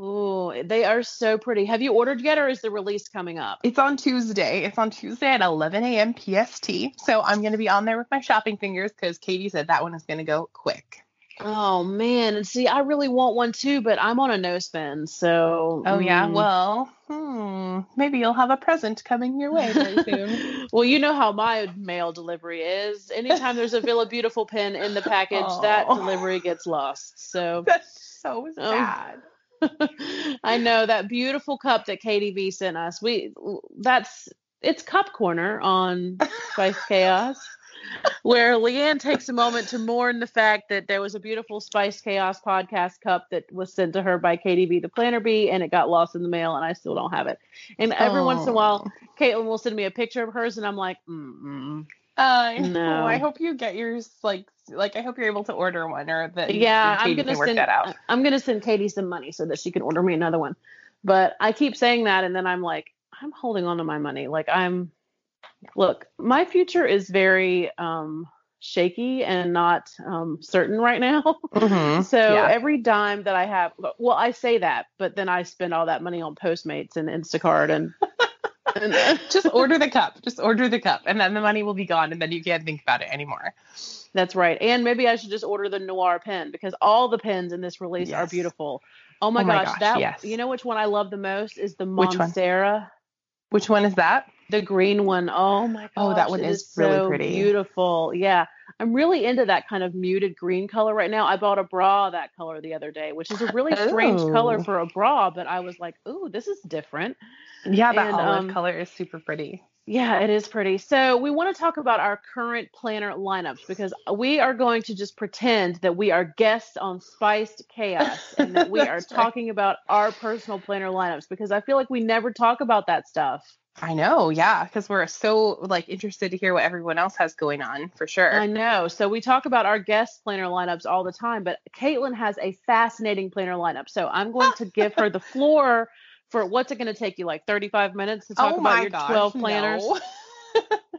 B: Ooh, they are so pretty. Have you ordered yet, or is the release coming up?
A: It's on Tuesday. It's on Tuesday at 11 a.m. PST. So I'm going to be on there with my shopping fingers because Katie said that one is going to go quick.
B: Oh man, and see, I really want one too, but I'm on a no spin. so.
A: Oh, yeah.
B: mm.
A: Well, hmm, maybe you'll have a present coming your way very (laughs) soon.
B: well, you know how my mail delivery is. Anytime there's a Villa Beautiful pen in the package, that delivery gets lost. So (laughs)
A: That's so
B: Oh.
A: sad. (laughs)
B: I know that beautiful cup that KDV sent us. We that's it's cup corner on Spiced Chaos. Where Leanne takes a moment to mourn the fact that there was a beautiful Spiced Chaos podcast cup that was sent to her by KDV the Planner Bee and it got lost in the mail and I still don't have it. And every once in a while, Caitlin will send me a picture of hers and I'm like, mm
A: I know.
B: No.
A: I hope you get yours. Like, like I hope you're able to order one, or that
B: yeah, I'm gonna send
A: that out.
B: I'm gonna send Katie some money so that she can order me another one. But I keep saying that, and then I'm like, I'm holding on to my money. Like I'm, look, my future is very um, shaky and not um, certain right now.
A: Mhm. (laughs)
B: so
A: Yeah.
B: every dime that I have, well, I say that, but then I spend all that money on Postmates and Instacart and. (laughs) and
A: Just (laughs) order the cup. Just order the cup, and then the money will be gone, and then you can't think about it anymore.
B: That's right. And maybe I should just order the noir pen because all the pens in this release are beautiful. Oh my,
A: Oh my
B: gosh,
A: gosh,
B: that
A: yes.
B: you know which one I love the most is the? Monstera,
A: Which one is that?
B: the green one. Oh my gosh.
A: Oh, that one is really
B: so
A: pretty.
B: Beautiful. Yeah. I'm really into that kind of muted green color right now. I bought a bra that color the other day, which is a really strange color
A: Oh.
B: for a bra, but I was like, "Ooh, this is different."
A: Yeah, that
B: And,
A: olive
B: um,
A: color is super pretty.
B: Yeah, it is pretty. So, we want to talk about our current planner lineups because we are going to just pretend that we are guests on Spiced Chaos and that we (laughs) are
A: right.
B: talking about our personal planner lineups because I feel like we never talk about that stuff.
A: I know, yeah, because we're so like interested to hear what everyone else has going on for sure.
B: I know. So, we talk about our guest planner lineups all the time, but Caitlin has a fascinating planner lineup. So, I'm going to give her the (laughs) floor for what's it going to take you like 35 minutes to talk
A: oh
B: about your
A: gosh,
B: 12 planners?
A: no. (laughs)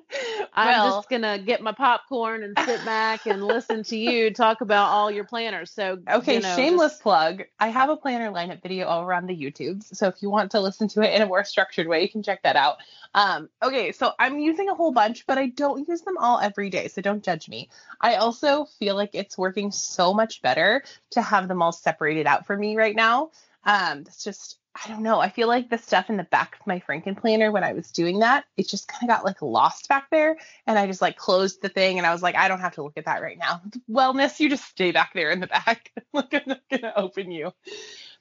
B: I'm
A: well,
B: just gonna get my popcorn and sit back and listen to you talk about all your planners. So
A: Okay,
B: you know,
A: shameless
B: just-
A: plug. I have a planner lineup video over on the YouTubes. So if you want to listen to it in a more structured way, you can check that out. Um, okay, so I'm using a whole bunch, but I don't use them all every day. So don't judge me. I also feel like it's working so much better to have them all separated out for me right now. Um, that's just I don't know. I feel like the stuff in the back of my Franken planner when I was doing that, it just kind of got like lost back there. And I just like closed the thing and I was like, I don't have to look at that right now. Wellness, you just stay back there in the back. (laughs) like I'm not gonna open you.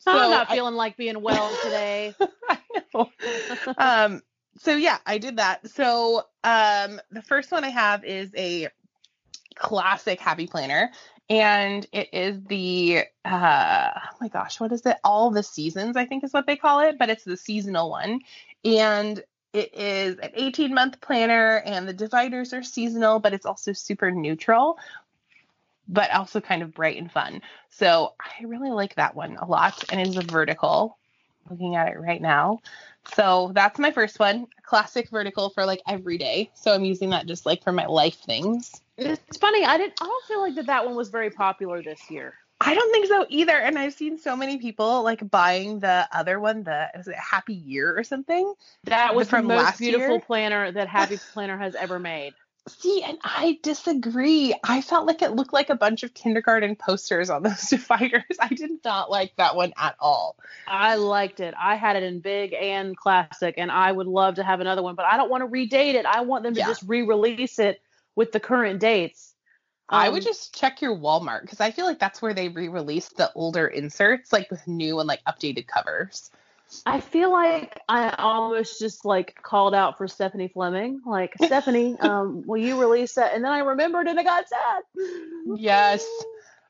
B: I'm not
A: I-
B: feeling like being well today. (laughs)
A: I know. um, so yeah, I did that. So um, the first one I have is a classic happy planner, and it is the uh, oh my gosh, what is it? All the seasons, I think is what they call it, but it's the seasonal one. And it is an 18 month planner, and the dividers are seasonal, but it's also super neutral, but also kind of bright and fun. So I really like that one a lot, and it's a vertical. Looking at it right now. So that's my first one, classic vertical for like every day. So I'm using that just like for my life things.
B: It's funny. I didn't. I don't feel like that that one was very popular this year.
A: I don't think so either. And I've seen so many people like buying the other one, the is it Happy Year or something?
B: That was
A: From
B: the most
A: last
B: beautiful
A: year?
B: planner that Happy (sighs) Planner has ever made.
A: See, and I disagree. I felt like it looked like a bunch of kindergarten posters on those (laughs) dividers. I did not like that one at all.
B: I liked it. I had it in big and classic, and I would love to have another one, but I don't want to redate it. I want them to
A: Yeah.
B: just re-release it with the current dates.
A: I
B: Um,
A: would just check your Walmart because I feel like that's where they re-released the older inserts, like with new and like updated covers.
B: I feel like I almost just like called out for Stephanie Fleming, like (laughs) Stephanie, um, will you release that? And then I remembered and I got sad.
A: Yes.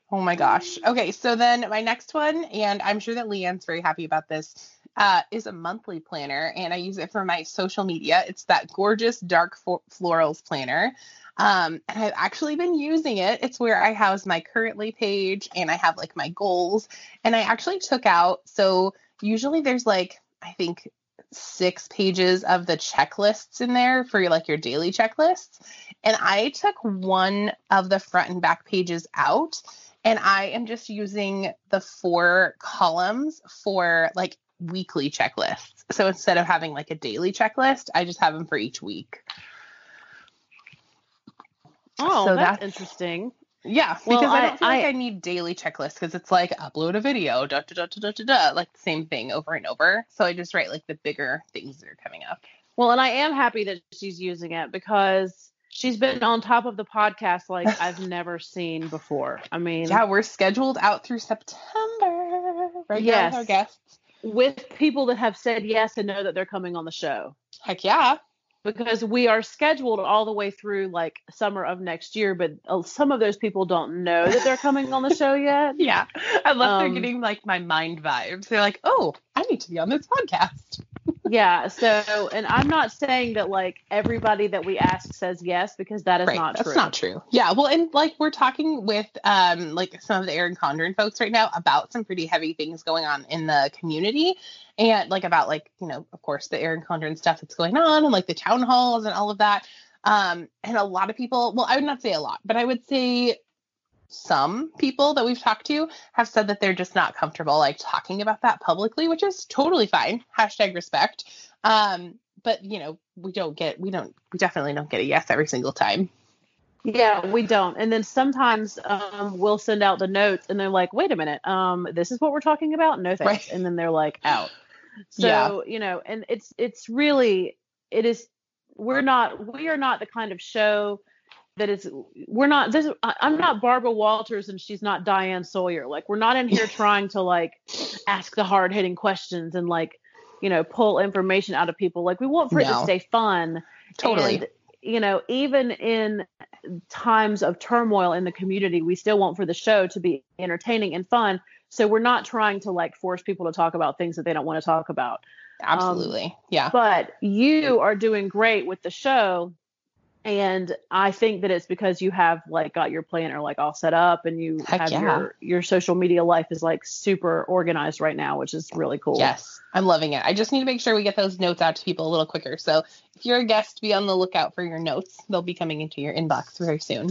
A: Oh my gosh. Okay, so then my next one, and I'm sure that Leanne's very happy about this, uh, is a monthly planner, and I use it for my social media. It's that gorgeous dark fo- florals planner. Um, and I've actually been using it. It's where I house my currently page and I have like my goals. And I actually took out, so usually there's like, I think six pages of the checklists in there for your like your daily checklists. And I took one of the front and back pages out and I am just using the four columns for like weekly checklists. So instead of having like a daily checklist, I just have them for each week.
B: Oh,
A: So
B: that's,
A: that's-
B: interesting.
A: Yeah,
B: Well,
A: because I,
B: I-
A: don't feel like
B: I-
A: I need daily checklists because it's like upload a video, da da da da da da like the same thing over and over. So I just write like the bigger things that are coming up.
B: Well, and I am happy that she's using it because she's been on top of the podcast like (laughs) I've never seen before. I mean,
A: Yeah, we're scheduled out through September. Right
B: Yes.
A: with our guests.
B: With people that have said yes and know that they're coming on the show.
A: Heck yeah.
B: because we are scheduled all the way through like summer of next year, but uh, some of those people don't know that they're coming on the (laughs) show yet.
A: Yeah. I love
B: Um,
A: they're getting like my mind vibes. They're like, oh, I need to be on this podcast.
B: Yeah. So, and I'm not saying that like everybody that we ask says yes because that is
A: right.
B: not
A: That's
B: true.
A: not true. Yeah. Well, and like we're talking with um like some of the Erin Condren folks right now about some pretty heavy things going on in the community and like about like, you know, of course the Erin Condren stuff that's going on and like the town halls and all of that. Um, and a lot of people, well, I would not say a lot, but I would say some people that we've talked to have said that they're just not comfortable like talking about that publicly, which is totally fine. Hashtag respect. Um, but you know, we don't get, we don't, we definitely don't get a yes every single time.
B: Yeah, we don't. And then sometimes um, we'll send out the notes and they're like, wait a minute, um, this is what we're talking about? No thanks.
A: Right.
B: And then they're like out. (gasps) So,
A: Yeah.
B: you know, and it's it's really it is we're not we are not the kind of show that is we're not this I'm not Barbara Walters and she's not Diane Sawyer. Like we're not in here (laughs) trying to like ask the hard hitting questions and like, you know, pull information out of people. Like we want for it to stay fun.
A: Totally.
B: And, you know, even in times of turmoil in the community, we still want for the show to be entertaining and fun. So we're not trying to like force people to talk about things that they don't want to talk about.
A: Um, Absolutely. yeah.
B: But you are doing great with the show. And I think that it's because you have like got your planner like all set up and you
A: Heck
B: have
A: yeah.
B: your your social media life is like super organized right now, which is really cool.
A: Yes, I'm loving it. I just need to make sure we get those notes out to people a little quicker. So if you're a guest, be on the lookout for your notes. They'll be coming into your inbox very soon.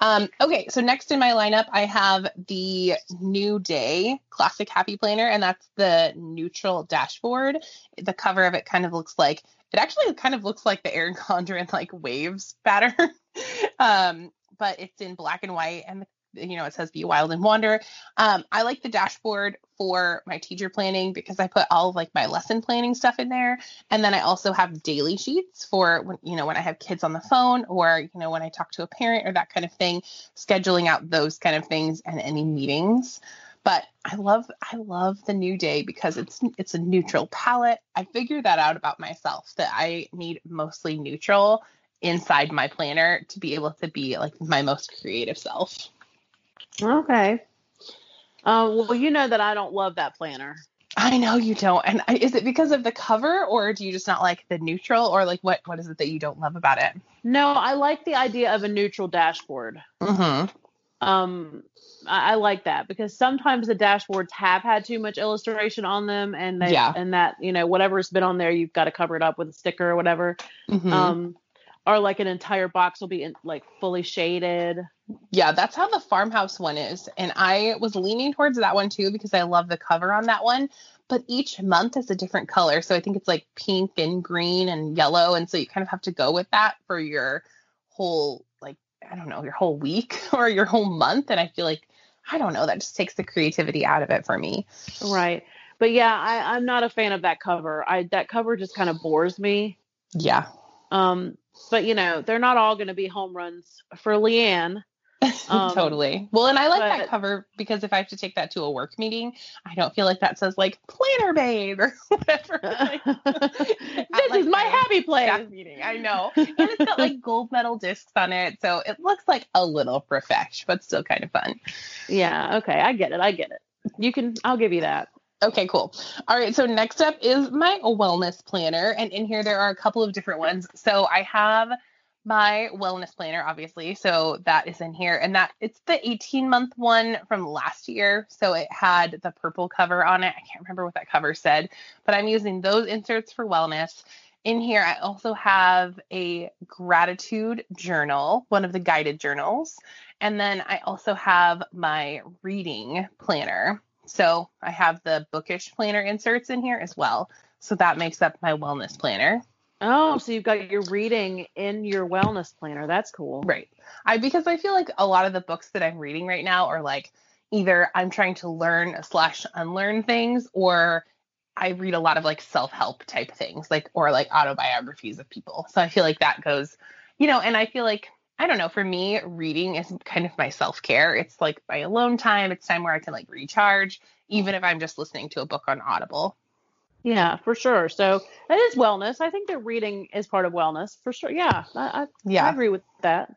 A: Um, okay, so next in my lineup, I have the New Day Classic Happy Planner, and that's the neutral dashboard. The cover of it kind of looks like it actually kind of looks like the Erin (laughs) Condren like waves pattern. (laughs) um, but it's in black and white and you know it says be wild and wander um, I like the dashboard for my teacher planning because I put all of like my lesson planning stuff in there. And then I also have daily sheets for when, you know, when I have kids on the phone or, you know, when I talk to a parent or that kind of thing, scheduling out those kind of things and any meetings. But I love I love the new day because it's it's a neutral palette. I figured that out about myself that I need mostly neutral inside my planner to be able to be like my most creative self.
B: Okay. Uh, well, you know that I don't love that planner.
A: I know you don't. And I- is it because of the cover or do you just not like the neutral or like what what is it that you don't love about it?
B: No, I like the idea of a neutral dashboard.
A: Mhm.
B: Um, I, I like that because sometimes the dashboards have had too much illustration on them, and they
A: Yeah.
B: and that you know whatever's been on there, you've got to cover it up with a sticker or whatever.
A: Mhm.
B: Um, or like an entire box will be in, like fully shaded.
A: Yeah, that's how the farmhouse one is. And I was leaning towards that one too because I love the cover on that one. But each month is a different color. So I think it's like pink and green and yellow. And so you kind of have to go with that for your whole, I don't know, your whole week (laughs) or your whole month. And I feel like, I don't know, that just takes the creativity out of it for me.
B: Right. But yeah, I, I'm not a fan of that cover. I that cover just kind of bores me.
A: Yeah.
B: Um, but you know, they're not all going to be home runs for Leanne. (laughs) Um,
A: totally. Well, and I like that cover because if I have to take that to a work meeting, I don't feel like that says like planner babe or (laughs) whatever. (laughs) Like,
B: this
A: like
B: is my happy place.
A: meeting. I know. And it's got like gold medal discs on it. So it looks like a little profesh, but still kind of fun.
B: Yeah. Okay. I get it. I get it. You can. I'll give you that.
A: Okay, cool. All right, so next up is my wellness planner. And in here, there are a couple of different ones. So I have my wellness planner, obviously. So that is in here. And that it's the 18 month one from last year. So it had the purple cover on it. I can't remember what that cover said, but I'm using those inserts for wellness. In here, I also have a gratitude journal, one of the guided journals. And then I also have my reading planner. So I have the bookish planner inserts in here as well. So that makes up my wellness planner.
B: Oh, so you've got your reading in your wellness planner. That's cool.
A: Right. I because I feel like a lot of the books that I'm reading right now are like either I'm trying to learn slash unlearn things or I read a lot of like self-help type things, like or like autobiographies of people. So I feel like that goes, you know, and I feel like I don't know, for me, reading is kind of my self-care. It's like my alone time. It's time where I can like recharge, even if I'm just listening to a book on Audible.
B: Yeah, for sure. So that is wellness. I think that reading is part of wellness for sure. Yeah, I, I, I agree with that.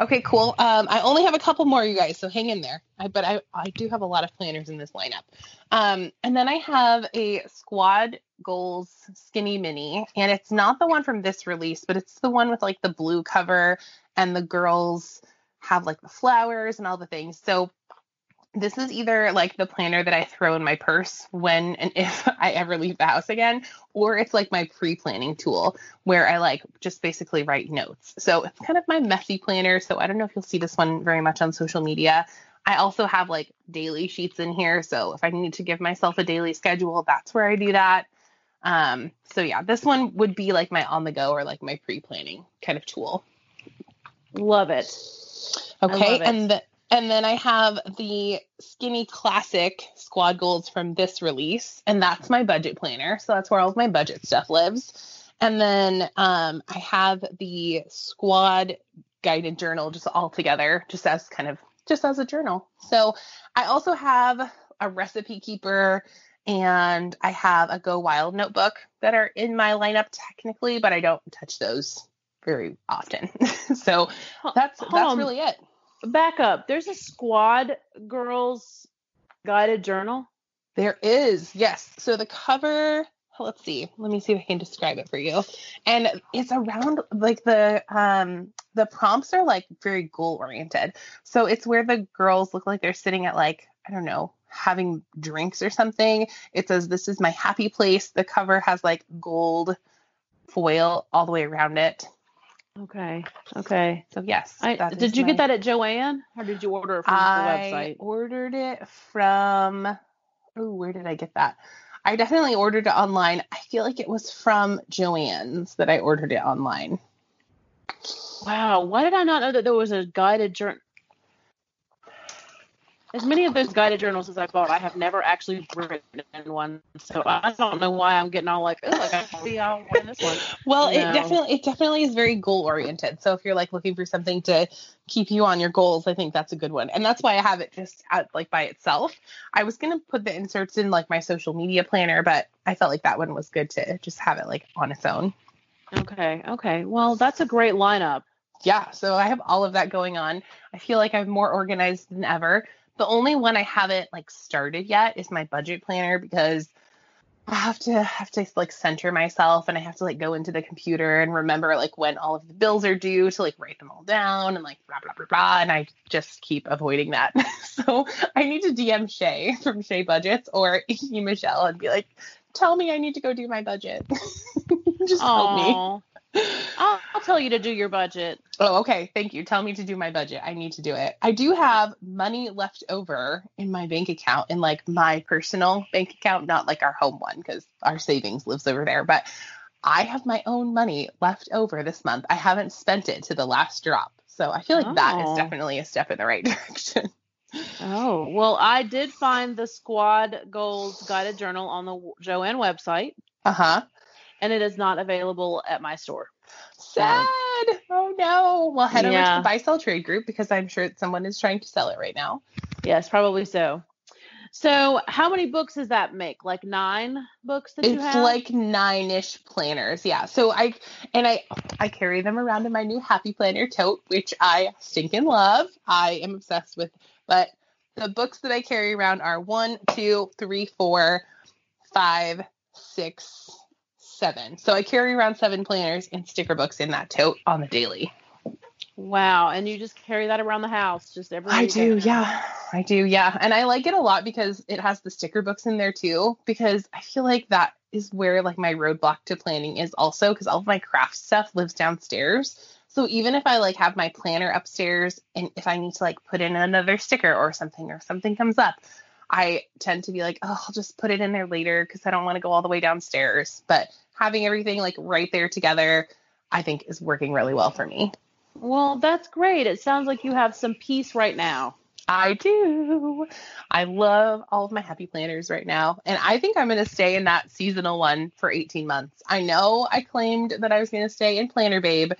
A: Okay, cool. Um, I only have a couple more, you guys, so hang in there. I, but I, I do have a lot of planners in this lineup. Um, and then I have a Squad Goals Skinny Mini, and it's not the one from this release, but it's the one with like the blue cover and the girls have like the flowers and all the things. So this is either like the planner that I throw in my purse when and (laughs) if I ever leave the house again, or it's like my pre-planning tool where I like just basically write notes. So it's kind of my messy planner. So I don't know if you'll see this one very much on social media. I also have like daily sheets in here. So if I need to give myself a daily schedule, that's where I do that. Um, so yeah, this one would be like my on the go or like my pre-planning kind of tool.
B: Love it.
A: Okay,
B: love it.
A: and the, and then I have the Skinny Classic Squad Goals from this release, and that's my budget planner. So that's where all of my budget stuff lives. And then um, I have the Squad Guided Journal just all together, just as kind of just as a journal. So I also have a recipe keeper and I have a Go Wild notebook that are in my lineup technically, but I don't touch those very often. (laughs) so that's that's really it.
B: Back up. There's a squad girls guided journal.
A: There is, yes. So the cover, let's see. Let me see if I can describe it for you. And it's around like the um the prompts are like very goal oriented. So it's where the girls look like they're sitting at like, I don't know, having drinks or something. It says this is my happy place. The cover has like gold foil all the way around it.
B: Okay. Okay.
A: So yes.
B: I, did you
A: my-
B: get that at Joann or did you order it from
A: I
B: the website?
A: I ordered it from. Oh, where did I get that? I definitely ordered it online. I feel like it was from Joann's that I ordered it online.
B: Wow. Why did I not know that there was a guided journal? As many of those guided journals as I bought, I have never actually written in one. So I don't know why I'm getting all like, oh, I got to be all in this one. (laughs)
A: Well, it definitely it definitely is very goal oriented. So if you're like looking for something to keep you on your goals, I think that's a good one. And that's why I have it just out like by itself. I was gonna put the inserts in like my social media planner, but I felt like that one was good to just have it like on its own.
B: Okay. Okay. Well, that's a great lineup.
A: yeah, so I have all of that going on. I feel like I'm more organized than ever The only one I haven't like started yet is my budget planner because I have to have to like center myself and I have to like go into the computer and remember like when all of the bills are due to like write them all down and like blah blah blah blah and I just keep avoiding that. (laughs) so I need to DM Shay from Shay Budgets or (laughs) Michelle and be like, tell me I need to go do my budget. (laughs) just help me.
B: I'll, I'll, tell you to do your budget.
A: Oh, okay. Thank you. Tell me to do my budget. I need to do it. I do have money left over in my bank account, in like my personal bank account, not like our home one, because our savings lives over there. But I have my own money left over this month. I haven't spent it to the last drop. So I feel like oh. that is oh. definitely a step in the right (laughs) direction.
B: Oh, well, I did find the squad goals guided journal on the Joann website.
A: Uh huh
B: and it is not available at my store.
A: Sad. Oh no. Well, head yeah. over to the buy sell trade group because I'm sure someone is trying to sell it right now.
B: Yes, probably so. So, how many books does that make? Like nine books that
A: it's
B: you have?
A: It's like nine-ish planners. Yeah. So I and I I carry them around in my new Happy Planner tote, which I stinking love. I am obsessed with. But the books that I carry around are one, two, three, four, five, six, seven. So I carry around seven planners and sticker books in that tote on the daily.
B: Wow. And you just carry that around the house just every
A: I do, yeah. I do, yeah. And I like it a lot because it has the sticker books in there too, because I feel like that is where like my roadblock to planning is also because all of my craft stuff lives downstairs. So even if I like have my planner upstairs and if I need to like put in another sticker or something or something comes up, I tend to be like, oh, I'll just put it in there later because I don't want to go all the way downstairs. But having everything like right there together, I think is working really well for me.
B: Well, that's great. It sounds like you have some peace right now.
A: I do. I love all of my happy planners right now. And I think I'm going to stay in that seasonal one for 18 months. I know I claimed that I was going to stay in Planner Babe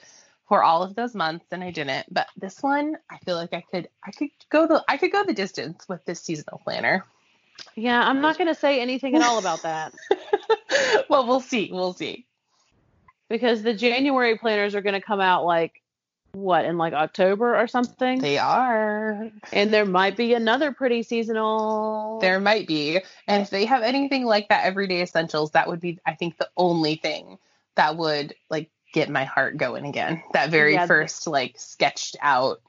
A: for all of those months and I didn't. But this one, I feel like I could I could go the I could go the distance with this seasonal planner.
B: Yeah, I'm not going to say anything at all about that. (laughs) (laughs)
A: well, we'll see. We'll see.
B: Because the January planners are going to come out like what in like October or something.
A: They are.
B: And there might be another pretty seasonal.
A: There might be. And if they have anything like that everyday essentials, that would be I think the only thing that would like get my heart going again. That very yeah, first like sketched out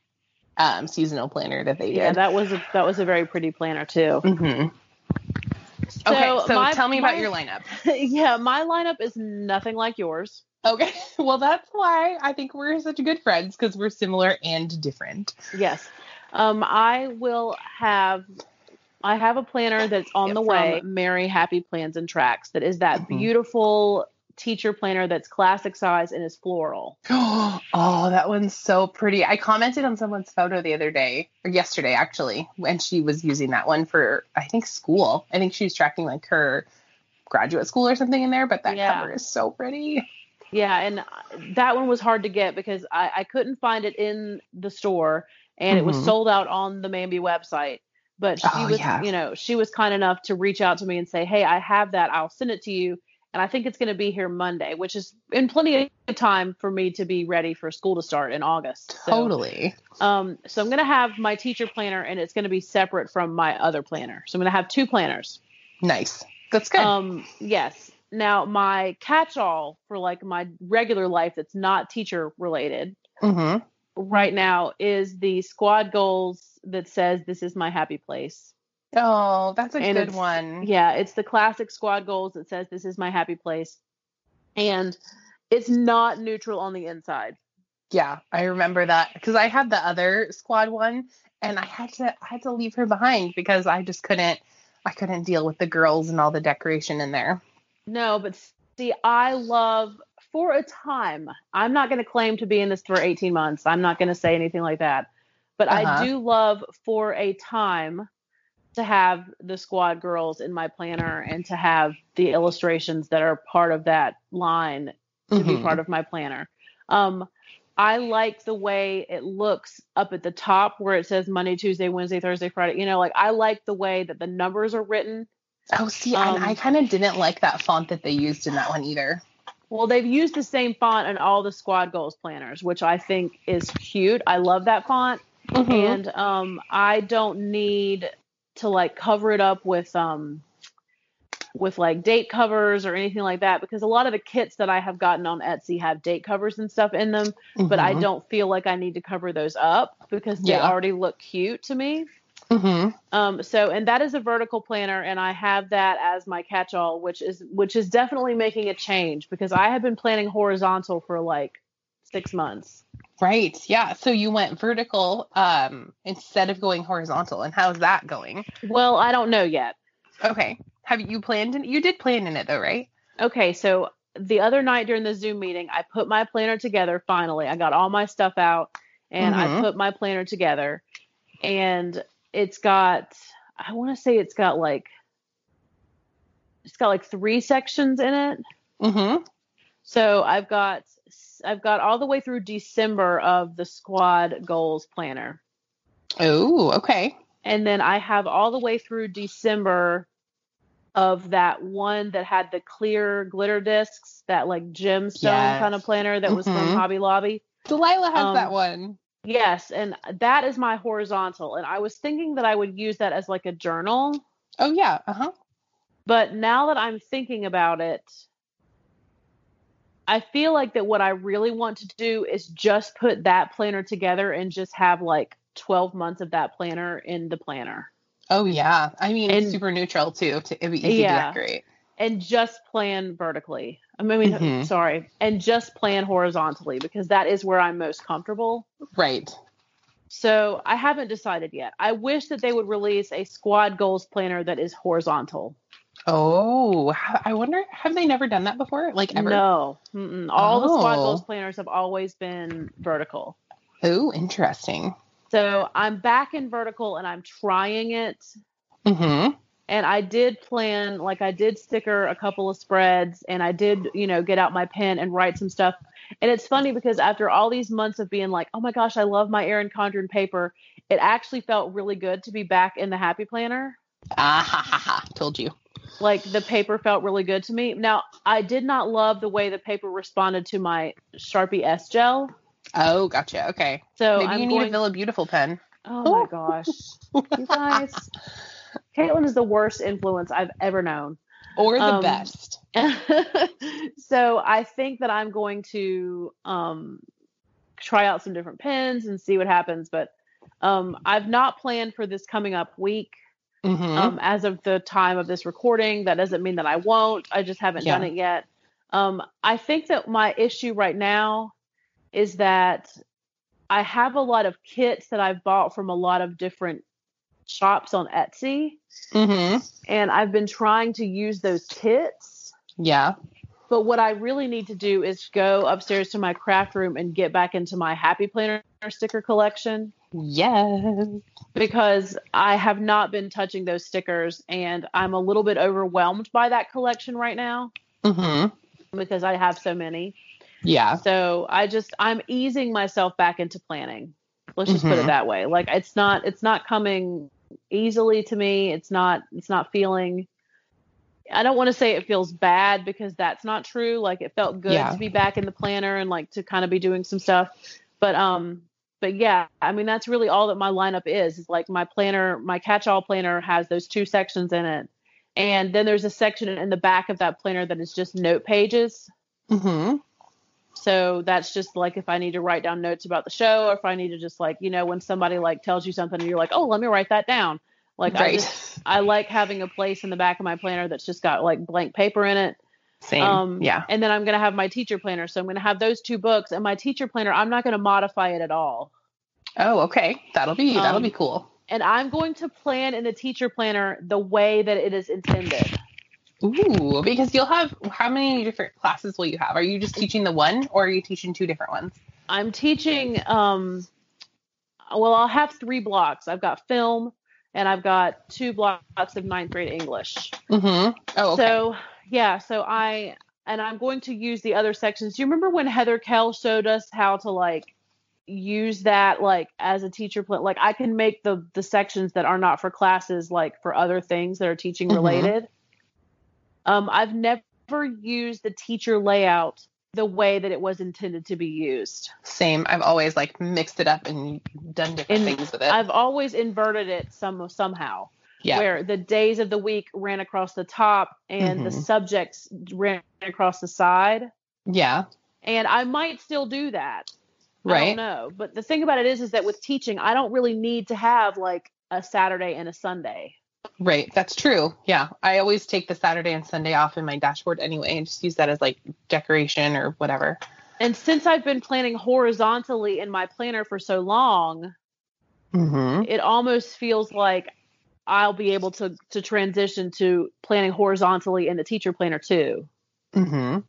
A: um seasonal planner that they did.
B: Yeah, that was a that was a very pretty planner too.
A: Mm-hmm. So okay, so my, tell me about your (laughs) lineup.
B: Yeah, my lineup is nothing like yours.
A: Okay, (laughs) well that's why I think we're such good friends because we're similar and different.
B: Yes, um, I will have. I have a planner that's on yeah, the way. Mary Happy Plans and Tracks. That is that mm-hmm. beautiful teacher planner that's classic size and is floral. (gasps)
A: oh, that one's so pretty. I commented on someone's photo the other day, or yesterday actually, when she was using that one for, I think, school. I think she was tracking like her graduate school or something in there, but that yeah. cover is so pretty.
B: Yeah, and that one was hard to get because I, I couldn't find it in the store and mm-hmm. it was mm-hmm. sold out on the Mambi website. But she oh, was, yeah. you know, she was kind enough to reach out to me and say, Hey, I have that. I'll send it to you and I think it's going to be here Monday, which is in plenty of time for me to be ready for school to start in August.
A: So, totally.
B: Um, so I'm going to have my teacher planner, and it's going to be separate from my other planner. So I'm going to have two planners.
A: Nice. That's good.
B: Um, yes. Now my catch-all for like my regular life that's not teacher related.
A: Mm-hmm.
B: Right now is the squad goals that says this is my happy place.
A: Oh, that's a and good one.
B: Yeah, it's the classic squad goals that says this is my happy place. And it's not neutral on the inside.
A: Yeah, I remember that because I had the other squad one and I had to I had to leave her behind because I just couldn't I couldn't deal with the girls and all the decoration in there.
B: No, but see, I love for a time. I'm not going to claim to be in this for 18 months. I'm not going to say anything like that. But uh-huh. I do love for a time to have the squad girls in my planner and to have the illustrations that are part of that line to mm-hmm. be part of my planner. Um, I like the way it looks up at the top where it says Monday, Tuesday, Wednesday, Thursday, Friday. You know, like I like the way that the numbers are written.
A: Oh, see, um, I kind of didn't like that font that they used in that one either.
B: Well, they've used the same font in all the squad goals planners, which I think is cute. I love that font.
A: Mhm.
B: and um I don't need to like cover it up with um with like date covers or anything like that because a lot of the kits that I have gotten on Etsy have date covers and stuff in them, but I
A: Mhm.
B: don't feel like I need to cover those up because they
A: Yeah.
B: already look cute to me.
A: Mhm.
B: Um, so and that is a vertical planner, and I have that as my catch-all, which is which is definitely making a change because I have been planning horizontal for like six months.
A: Right. Yeah. So you went vertical um instead of going horizontal. And how's that going?
B: Well, I don't know yet.
A: Okay. Have you planned in you did plan in it though, right?
B: Okay, so the other night during the Zoom meeting, I put my planner together finally. I got all my stuff out and I
A: Mhm.
B: put my planner together. And it's got I want to say it's got like it's got like three sections in it.
A: Mm-hmm.
B: So I've got I've got all the way through December of the squad goals planner.
A: Oh, okay.
B: And then I have all the way through December of that one that had the clear glitter discs, that like gemstone
A: Yes.
B: kind of planner that was
A: Mhm.
B: from Hobby Lobby.
A: Delilah has
B: Um,
A: that one.
B: Yes, and that is my horizontal. And I was thinking that I would use that as like a journal,
A: Oh yeah. Uh-huh.
B: but now that I'm thinking about it, I feel like that what I really want to do is just put that planner together and just have like 12 months of that planner in the planner.
A: Oh yeah. I mean
B: And-
A: super neutral too. To, it'd be easy
B: Yeah.
A: to decorate.
B: and just plan vertically. I mean,
A: Mhm.
B: sorry, and just plan horizontally because that is where I'm most comfortable.
A: Right.
B: So I haven't decided yet. I wish that they would release a squad goals planner that is horizontal.
A: Oh, I wonder have they never done that before? Like ever?
B: No, Mm-mm. all the squad
A: Oh.
B: goals planners have always been vertical.
A: Oh, interesting.
B: So I'm back in vertical and I'm trying it.
A: Mm-hmm.
B: And I did plan, like I did sticker a couple of spreads and I did, you know, get out my pen and write some stuff. And it's funny because after all these months of being like, oh my gosh, I love my Erin Condren paper, it actually felt really good to be back in the Happy Planner.
A: Ah ha ha ha. Told you.
B: Like the paper felt really good to me. Now, I did not love the way the paper responded to my Sharpie S gel.
A: Oh, gotcha. Okay.
B: So
A: Maybe
B: I'm
A: you need
B: going,
A: a Villa Beautiful pen.
B: Oh my (laughs) gosh. you guys. Caitlin is the worst influence I've ever known.
A: Or the
B: Um,
A: best. (laughs)
B: so I think that I'm going to um, try out some different pens and see what happens. But um, I've not planned for this coming up week
A: Mm-hmm.
B: um, as of the time of this recording. That doesn't mean that I won't. I just haven't done it yet. Um, I think that my issue right now is that I have a lot of kits that I've bought from a lot of different shops on Etsy,
A: mm-hmm.
B: and I've been trying to use those kits.
A: Yeah.
B: But what I really need to do is go upstairs to my craft room and get back into my Happy Planner sticker collection
A: Yes.
B: because I have not been touching those stickers and I'm a little bit overwhelmed by that collection right now
A: Mm-hmm.
B: because I have so many.
A: Yeah.
B: So I just I'm easing myself back into planning. Let's just put it
A: Mhm.
B: that way. Like it's not it's not coming easily to me. It's not it's not feeling I don't want to say it feels bad because that's not true. Like it felt good
A: Yeah.
B: to be back in the planner and like to kind of be doing some stuff. But um but yeah, I mean that's really all that my lineup is. Is like my planner, my catch-all planner has those two sections in it. And then there's a section in the back of that planner that is just note pages.
A: Mm-hmm.
B: So that's just like if I need to write down notes about the show, or if I need to just like, you know, when somebody like tells you something and you're like, oh, let me write that down. Like I just I like having a place in the back of my planner that's just got like blank paper in it.
A: Same.
B: Um,
A: yeah.
B: And then I'm gonna have my teacher planner. So I'm gonna have those two books and my teacher planner, I'm not gonna modify it at all.
A: Oh, okay. That'll be that'll
B: um,
A: be cool.
B: And I'm going to plan in the teacher planner the way that it is intended.
A: Ooh, because you'll have how many different classes will you have? Are you just teaching the one or are you teaching two different ones?
B: I'm teaching um well, I'll have three blocks. I've got film and I've got two blocks of ninth grade English.
A: Mm-hmm. Oh, okay.
B: So yeah, so I and I'm going to use the other sections. Do you remember when Heather Kell showed us how to like use that like as a teacher plan? Like I can make the the sections that are not for classes like for other things that are teaching
A: Mhm.
B: related. Um, I've never used the teacher layout the way that it was intended to be used.
A: Same. I've always like mixed it up and done different
B: In-
A: things with it.
B: I've always inverted it some somehow.
A: Yeah.
B: Where the days of the week ran across the top and the
A: Mhm.
B: subjects ran across the side.
A: yeah.
B: And I might still do that. I
A: Right.
B: don't know. But the thing about it is is that with teaching, I don't really need to have like a Saturday and a Sunday.
A: Right. That's true. Yeah. I always take the Saturday and Sunday off in my dashboard anyway and just use that as like decoration or whatever.
B: And since I've been planning horizontally in my planner for so long,
A: Mm-hmm.
B: it almost feels like I'll be able to to transition to planning horizontally in the teacher planner too.
A: Mm-hmm.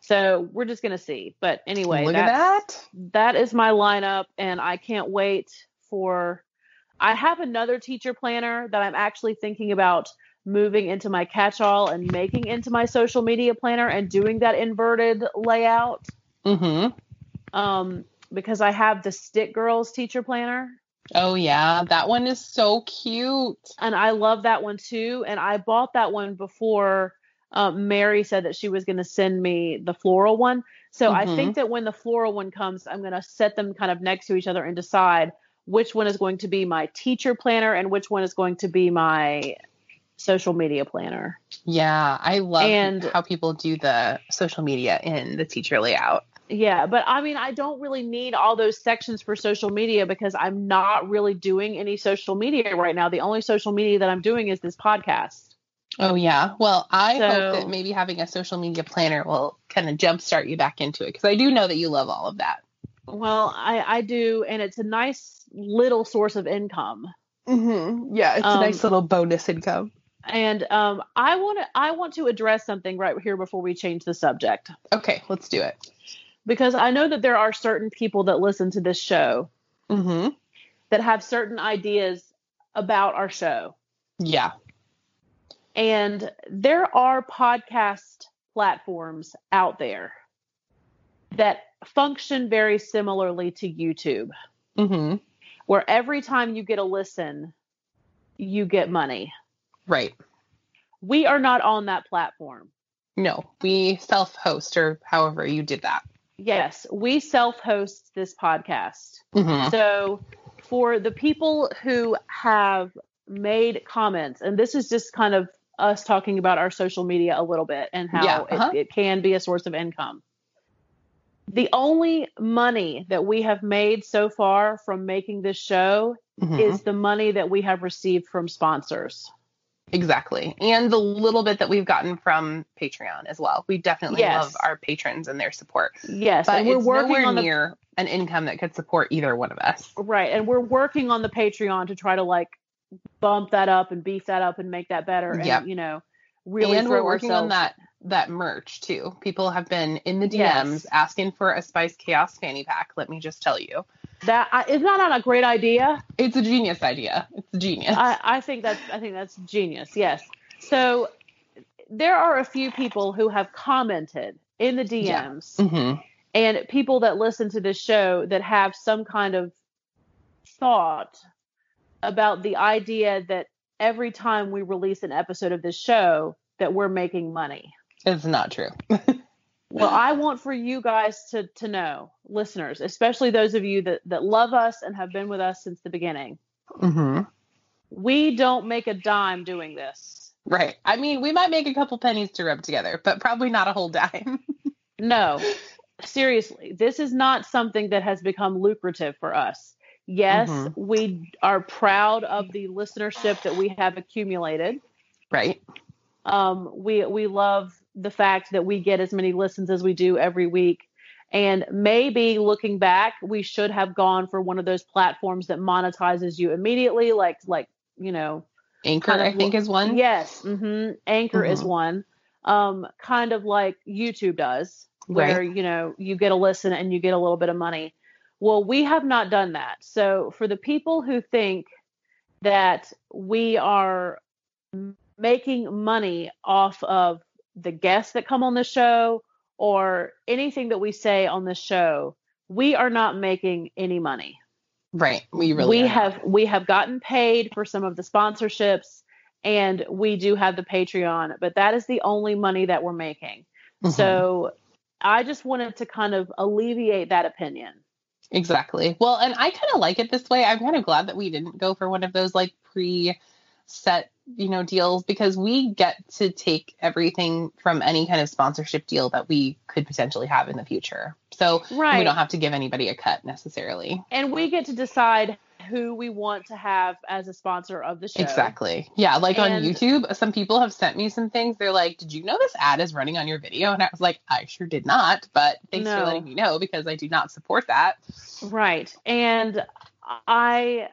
B: So we're just gonna see. But anyway,
A: Look at that.
B: that is my lineup, and I can't wait for. I have another teacher planner that I'm actually thinking about moving into my catch-all and making into my social media planner and doing that inverted layout.
A: Mm-hmm.
B: Um, because I have the Stick Girls teacher planner.
A: Oh yeah. That one is so cute.
B: and I love that one too. And I bought that one before um, Mary said that she was going to send me the floral one. So I
A: Mhm.
B: think that when the floral one comes, I'm going to set them kind of next to each other and decide which one is going to be my teacher planner and which one is going to be my social media planner.
A: Yeah. I love
B: And-
A: how people do the social media in the teacher layout.
B: Yeah, but I mean, I don't really need all those sections for social media because I'm not really doing any social media right now. The only social media that I'm doing is this podcast.
A: Oh yeah. Well, I
B: So-
A: hope that maybe having a social media planner will kind of jumpstart you back into it because I do know that you love all of that.
B: Well, I, I do, and it's a nice little source of income.
A: Mm-hmm. Yeah, it's
B: Um,
A: a nice little bonus income.
B: And um, I want to I want to address something right here before we change the subject
A: Okay, let's do it.
B: Because I know that there are certain people that listen to this show
A: Mm-hmm.
B: that have certain ideas about our show,
A: Yeah.
B: and there are podcast platforms out there that function very similarly to YouTube,
A: Mm-hmm.
B: where every time you get a listen, you get money.
A: Right.
B: We are not on that platform.
A: No, we self-host or however you did that.
B: Yes, we self host this podcast.
A: Mm-hmm.
B: So, for the people who have made comments, and this is just kind of us talking about our social media a little bit and how
A: Yeah, uh-huh.
B: it, it can be a source of income. The only money that we have made so far from making this show
A: Mm-hmm.
B: is the money that we have received from sponsors.
A: Exactly. And the little bit that we've gotten from Patreon as well. We definitely
B: Yes.
A: love our patrons and their support.
B: Yes,
A: But
B: we're working
A: nowhere
B: on the
A: near an income that could support either one of us.
B: Right. And we're working on the Patreon to try to like bump that up and beef that up and make that better. And,
A: Yep.
B: you know, really
A: and we're working on that that merch too. People have been in the DMs
B: Yes.
A: asking for a Spiced Chaos fanny pack. Let me just tell you,
B: That I, is that not a great idea?
A: it's a genius idea. It's a genius.
B: I, I think that's I think that's genius. Yes. So there are a few people who have commented in the
A: Yeah.
B: DMs
A: mm-hmm.
B: and people that listen to this show that have some kind of thought about the idea that every time we release an episode of this show that we're making money.
A: It's not true. (laughs)
B: Well, I want for you guys to to know, listeners, especially those of you that that love us and have been with us since the beginning.
A: Mm-hmm.
B: We don't make a dime doing this.
A: Right. I mean, we might make a couple pennies to rub together, but probably not a whole dime. (laughs)
B: No. (laughs) Seriously, this is not something that has become lucrative for us. Yes,
A: Mhm.
B: we are proud of the listenership that we have accumulated.
A: right.
B: Um, we we love the fact that we get as many listens as we do every week. And maybe looking back, we should have gone for one of those platforms that monetizes you immediately, like like you know,
A: Anchor,
B: Kind of
A: I think, is one.
B: yes, hmm Anchor is
A: Mhm.
B: one, um, kind of like YouTube does, where
A: Right.
B: you know you get a listen and you get a little bit of money. Well, we have not done that. So for the people who think that we are making money off of the guests that come on the show or anything that we say on the show, we are not making any money
A: Right. We really
B: we
A: are
B: have we have gotten paid for some of the sponsorships and we do have the patreon but that is the only money that we're making
A: Mhm.
B: so I just wanted to kind of alleviate that opinion.
A: Exactly. Well, and I kind of like it this way. I'm kind of glad that we didn't go for one of those like pre set, you know, deals because we get to take everything from any kind of sponsorship deal that we could potentially have in the future. So
B: Right.
A: we don't have to give anybody a cut necessarily.
B: And we get to decide who we want to have as a sponsor of the show.
A: Exactly. Yeah. Like on YouTube, some people have sent me some things. They're like, Did you know this ad is running on your video? And I was like, I sure did not. But thanks
B: No.
A: for letting me know because I do not support that.
B: Right. And I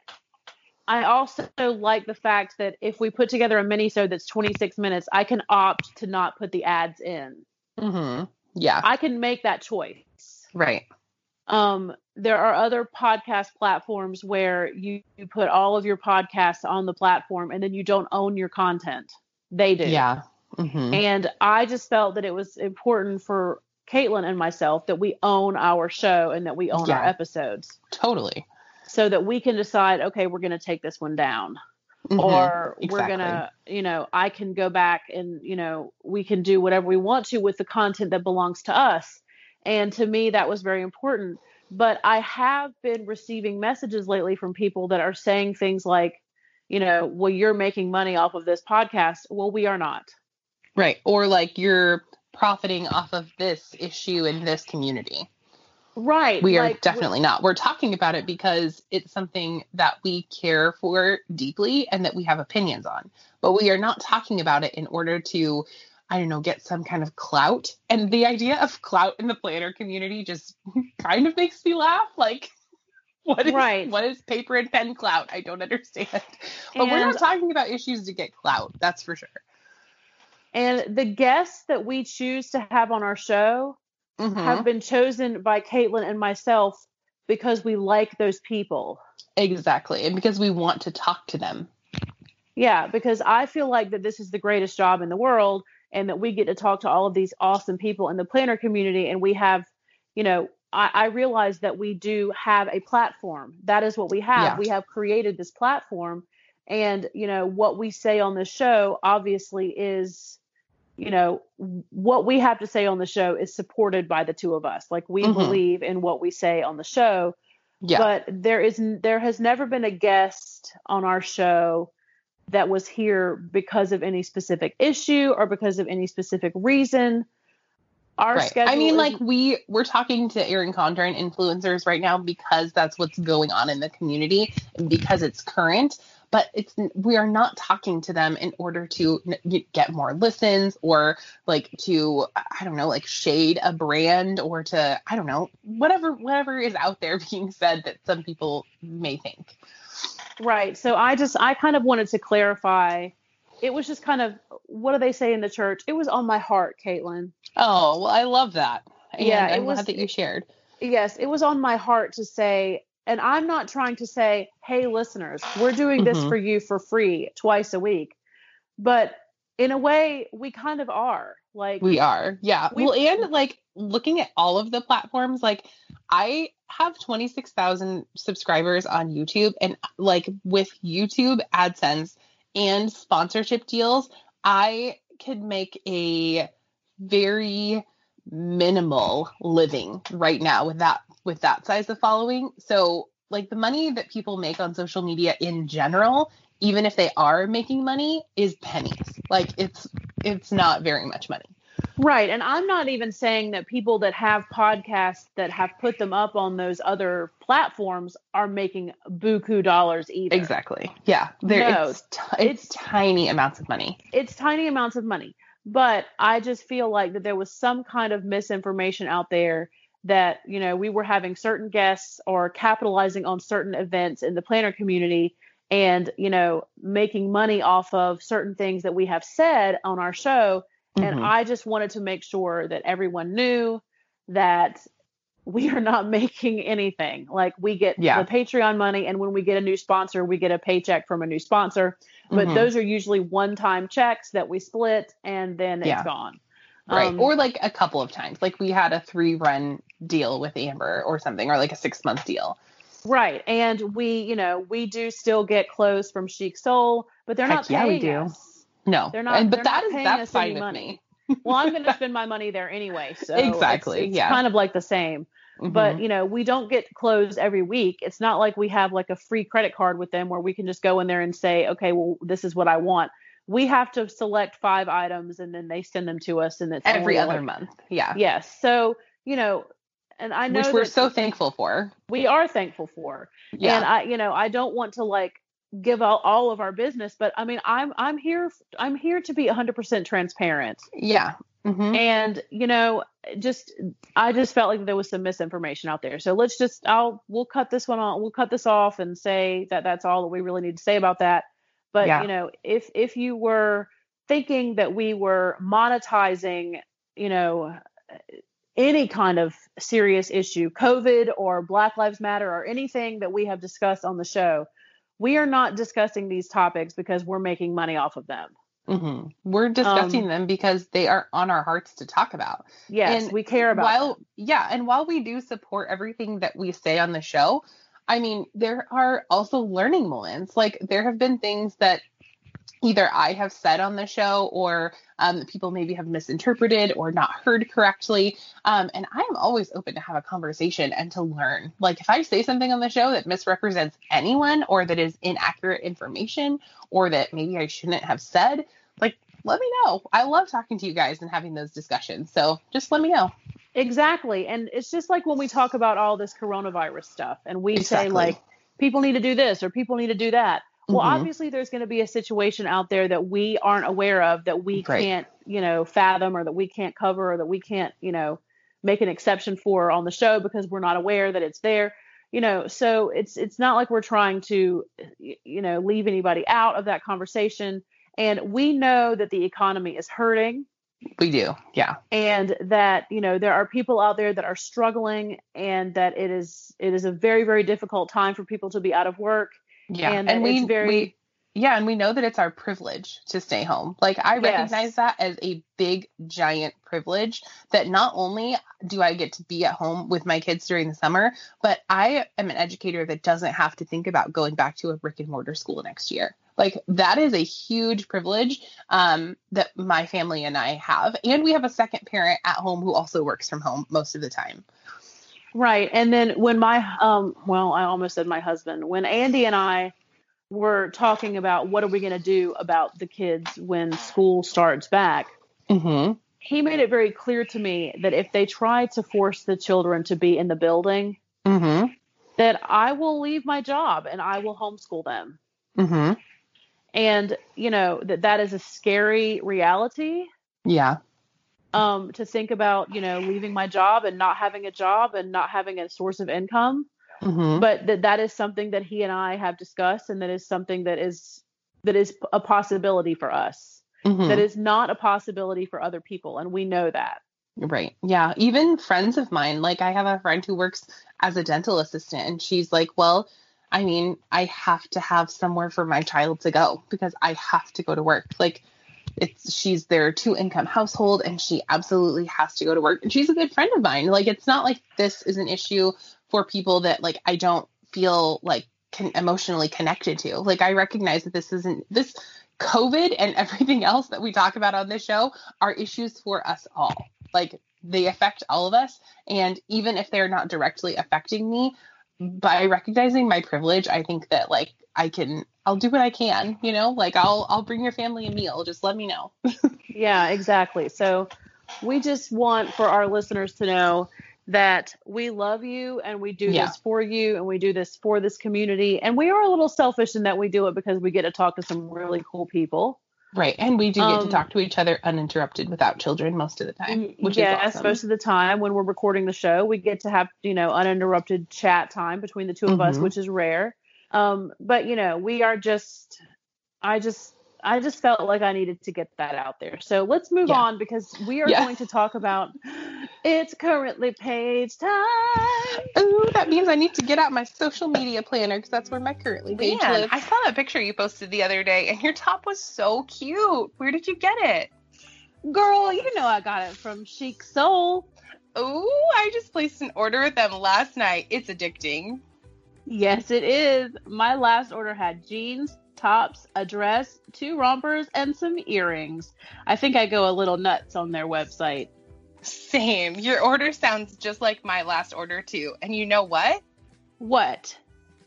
B: I also like the fact that if we put together a mini show that's 26 minutes, I can opt to not put the ads in.
A: Mm-hmm. Yeah.
B: I can make that choice.
A: Right.
B: Um, there are other podcast platforms where you, you put all of your podcasts on the platform and then you don't own your content. They do.
A: Yeah. Mm-hmm.
B: And I just felt that it was important for Caitlin and myself that we own our show and that we own our episodes
A: Totally.
B: So that we can decide, okay, we're going to take this one down.
A: Mhm.
B: Or we're
A: exactly.
B: to, you know, I can go back and, you know, we can do whatever we want to with the content that belongs to us. And to me, that was very important. But I have been receiving messages lately from people that are saying things like, you know, well, you're making money off of this podcast. Well, we are not.
A: Right. Or like you're profiting off of this issue in this community.
B: Right.
A: We are
B: like,
A: definitely not. We're talking about it because it's something that we care for deeply and that we have opinions on. But we are not talking about it in order to, I don't know, get some kind of clout. And the idea of clout in the planner community just (laughs) kind of makes me laugh. Like, (laughs) what is
B: Right.
A: what is paper and pen clout? I don't understand. But we're not talking about issues to get clout. That's for sure.
B: And the guests that we choose to have on our show
A: Mhm.
B: have been chosen by Caitlin and myself because we like those people.
A: Exactly. And because we want to talk to them.
B: Yeah, because I feel like that this is the greatest job in the world and that we get to talk to all of these awesome people in the planner community and we have, you know, I, I realize that we do have a platform. That is what we have.
A: Yeah.
B: We have created this platform and, you know, what we say on the show obviously is you know what we have to say on the show is supported by the two of us like we
A: Mhm.
B: believe in what we say on the show
A: Yeah.
B: but there is there has never been a guest on our show that was here because of any specific issue or because of any specific reason our
A: right.
B: schedule
A: I mean,
B: is-
A: like we we're talking to Erin Condren influencers right now because that's what's going on in the community because it's current. But it's we are not talking to them in order to get more listens or like to I don't know like shade a brand or to I don't know whatever whatever is out there (laughs) being said that some people may think.
B: right so i just i kind of wanted to clarify it was just kind of what do they say in the church it was on my heart caitlin
A: Oh well, I love that. And
B: Yeah, it
A: I'm
B: was-
A: glad that you shared.
B: yes, it was on my heart to say, and I'm not trying to say, hey, listeners, we're doing this
A: Mhm.
B: for you for free twice a week. But in a way, we kind of are. Like,
A: We are. Yeah.
B: We-
A: well, and like looking at all of the platforms, like I have 26,000 subscribers on YouTube and like with YouTube AdSense and sponsorship deals, I could make a very minimal living right now with that with that size of following. So, like the money that people make on social media in general, even if they are making money, is pennies. Like it's it's not very much money.
B: right. And I'm not even saying that people that have podcasts that have put them up on those other platforms are making buku dollars either.
A: Exactly. Yeah. There
B: No,
A: it's, t- it's
B: it's-
A: tiny amounts of money.
B: it's tiny amounts of money but i just feel like that there was some kind of misinformation out there that you know we were having certain guests or capitalizing on certain events in the planner community and you know making money off of certain things that we have said on our show and
A: Mhm.
B: i just wanted to make sure that everyone knew that we are not (laughs) making anything like we get
A: Yeah.
B: the patreon money and when we get a new sponsor we get a paycheck from a new sponsor but
A: Mhm.
B: those are usually one-time checks that we split and then it's gone.
A: Right.
B: Um,
A: or like a couple of times. Like we had a three run deal with Amber or something, or like a six month deal.
B: right, and we, you know, we do still get clothes from Chic Soul, but they're
A: Heck
B: not
A: yeah, we do.
B: us.
A: No.
B: They're not.
A: And, but
B: they're
A: that
B: not
A: is
B: paying
A: that's
B: us
A: fine
B: money.
A: me. (laughs)
B: well, I'm going to spend my money there anyway. So
A: Exactly,
B: it's, it's
A: yeah.
B: kind of like the same. But
A: Mhm.
B: you know, we don't get clothes every week. It's not like we have like a free credit card with them where we can just go in there and say, okay, well, this is what I want. We have to select five items and then they send them to us, and it's
A: every other
B: like-
A: month. Yeah.
B: Yes. So you know, and I know
A: Which we're so thankful for.
B: we are thankful for.
A: Yeah.
B: And I, you know, I don't want to like give out all of our business, but I mean, I'm I'm here I'm here to be 100% transparent.
A: yeah. Mhm.
B: And you know, just I just felt like there was some misinformation out there. So let's just I'll we'll cut this one on. We'll cut this off and say that that's all that we really need to say about that. But
A: Yeah.
B: you know, if if you were thinking that we were monetizing, you know, any kind of serious issue, COVID or Black Lives Matter or anything that we have discussed on the show, we are not discussing these topics because we're making money off of them.
A: Mhm. We're discussing
B: Um,
A: them because they are on our hearts to talk about.
B: Yes,
A: And
B: we care about
A: while
B: them.
A: yeah, and while we do support everything that we say on the show, I mean, there are also learning moments. Like there have been things that either I have said on the show or um, people maybe have misinterpreted or not heard correctly. Um, and I am always open to have a conversation and to learn. Like if I say something on the show that misrepresents anyone or that is inaccurate information or that maybe I shouldn't have said, like let me know. I love talking to you guys and having those discussions. So just let me know.
B: Exactly. And it's just like when we talk about all this coronavirus stuff and we
A: Exactly.
B: say like people need to do this or people need to do that. Well,
A: Mhm.
B: obviously there's going to be a situation out there that we aren't aware of that we
A: Right.
B: can't, you know, fathom or that we can't cover or that we can't, you know, make an exception for on the show because we're not aware that it's there. You know, so it's it's not like we're trying to you know, leave anybody out of that conversation and we know that the economy is hurting
A: We do. Yeah.
B: and that you know there are people out there that are struggling and that it is it is a very very difficult time for people to be out of work
A: Yeah.
B: and, that
A: we,
B: very
A: we yeah, and we know that it's our privilege to stay home. Like I
B: Yes.
A: recognize that as a big giant privilege that not only do I get to be at home with my kids during the summer, but I am an educator that doesn't have to think about going back to a brick and mortar school next year. Like that is a huge privilege um, that my family and I have, and we have a second parent at home who also works from home most of the time.
B: right and then when my um well i almost said my husband when andy and i were talking about what are we going to do about the kids when school starts back
A: Mm-hmm.
B: he made it very clear to me that if they try to force the children to be in the building
A: Mm-hmm.
B: that i will leave my job and i will homeschool them
A: Mm-hmm.
B: And you know that that is a scary reality
A: Yeah.
B: um, to think about, you know, leaving my job and not having a job and not having a source of income.
A: Mm-hmm.
B: But that that is something that he and I have discussed, and that is something that is that is a possibility for us.
A: Mm-hmm.
B: That is not a possibility for other people, and we know that.
A: Right. Yeah. Even friends of mine, like I have a friend who works as a dental assistant, and she's like, Well, I mean, I have to have somewhere for my child to go because I have to go to work. Like, it's she's their two income household and she absolutely has to go to work. And she's a good friend of mine. Like, it's not like this is an issue for people that like I don't feel like can emotionally connected to. Like, I recognize that this isn't this COVID and (laughs) everything else that we talk about on this show are issues for us all like they affect all of us and even if they're not directly affecting me by recognizing my privilege i think that like i can i'll do what i can you know like i'll i'll bring your family a meal just let me know (laughs)
B: Yeah, exactly. So we just want for our listeners to know that we love you and we do
A: Yeah.
B: this for you and we do this for this community. And we are a little selfish in that we do it because we get to talk to some really cool people.
A: Right and we do get
B: Um,
A: to talk to each other uninterrupted without children most of the time which
B: yes,
A: is awesome.
B: most of the time when we're recording the show, we get to have you know uninterrupted chat time between the 2 of us,
A: Mhm.
B: which is rare. Um, but you know, we are just, I just, I just felt like I needed to get that out there. So let's move
A: Yeah.
B: on because we are
A: Yeah.
B: going to talk about it's currently page time.
A: Ooh, that means I need to get out my social media planner because that's where my currently page
C: Man,
A: lives.
C: I saw that picture you posted the other day, and your top was so cute. Where did you get it?
B: Girl, you know I got it from Chic Soul.
C: Ooh, I just placed an order with them last night. It's addicting.
B: Yes, it is. My last order had jeans, tops, a dress, two rompers, and some earrings. I think I go a little nuts on their website.
C: Same. Your order sounds just like my last order, too. And you know what?
B: What?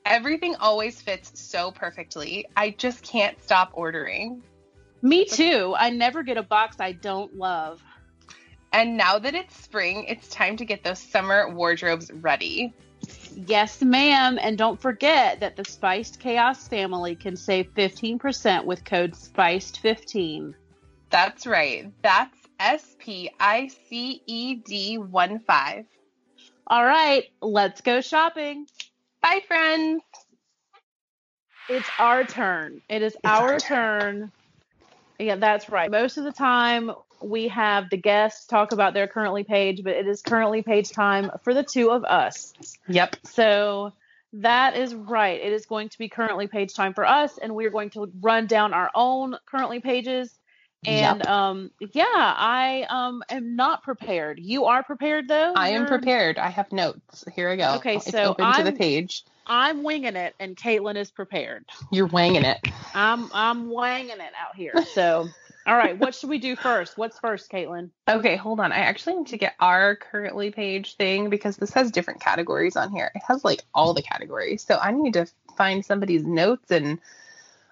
C: Everything always fits so perfectly. I just can't stop ordering.
B: Me too. I never get a box I don't love.
C: And now that it's spring, it's time to get those summer wardrobes ready.
B: Yes, ma'am. And don't forget that the Spiced Chaos family can save 15% with code SPICED15.
C: That's right. That's S P I C E D 1 5.
B: All right, let's go shopping.
C: Bye, friends.
B: It's our turn. It is our,
A: our
B: turn. Yeah, that's right. Most of the time, we have the guests talk about their currently page, but it is currently page time for the two of us.
A: Yep.
B: So that is right. It is going to be currently page time for us, and we're going to run down our own currently pages. And
A: Yep.
B: um, yeah, I um am not prepared. You are prepared though.
A: I am
B: You're-
A: prepared. I have notes. Here I go.
B: Okay,
A: It's
B: so
A: open to the
B: I'm-
A: page.
B: I'm winging it, and Caitlin is prepared.
A: You're wanging it.
B: I'm I'm wanging it out here. So, (laughs) all right, what should we do first? What's first, Caitlin?
A: Okay, hold on. I actually need to get our currently page thing because this has different categories on here. It has like all the categories. So I need to find somebody's notes and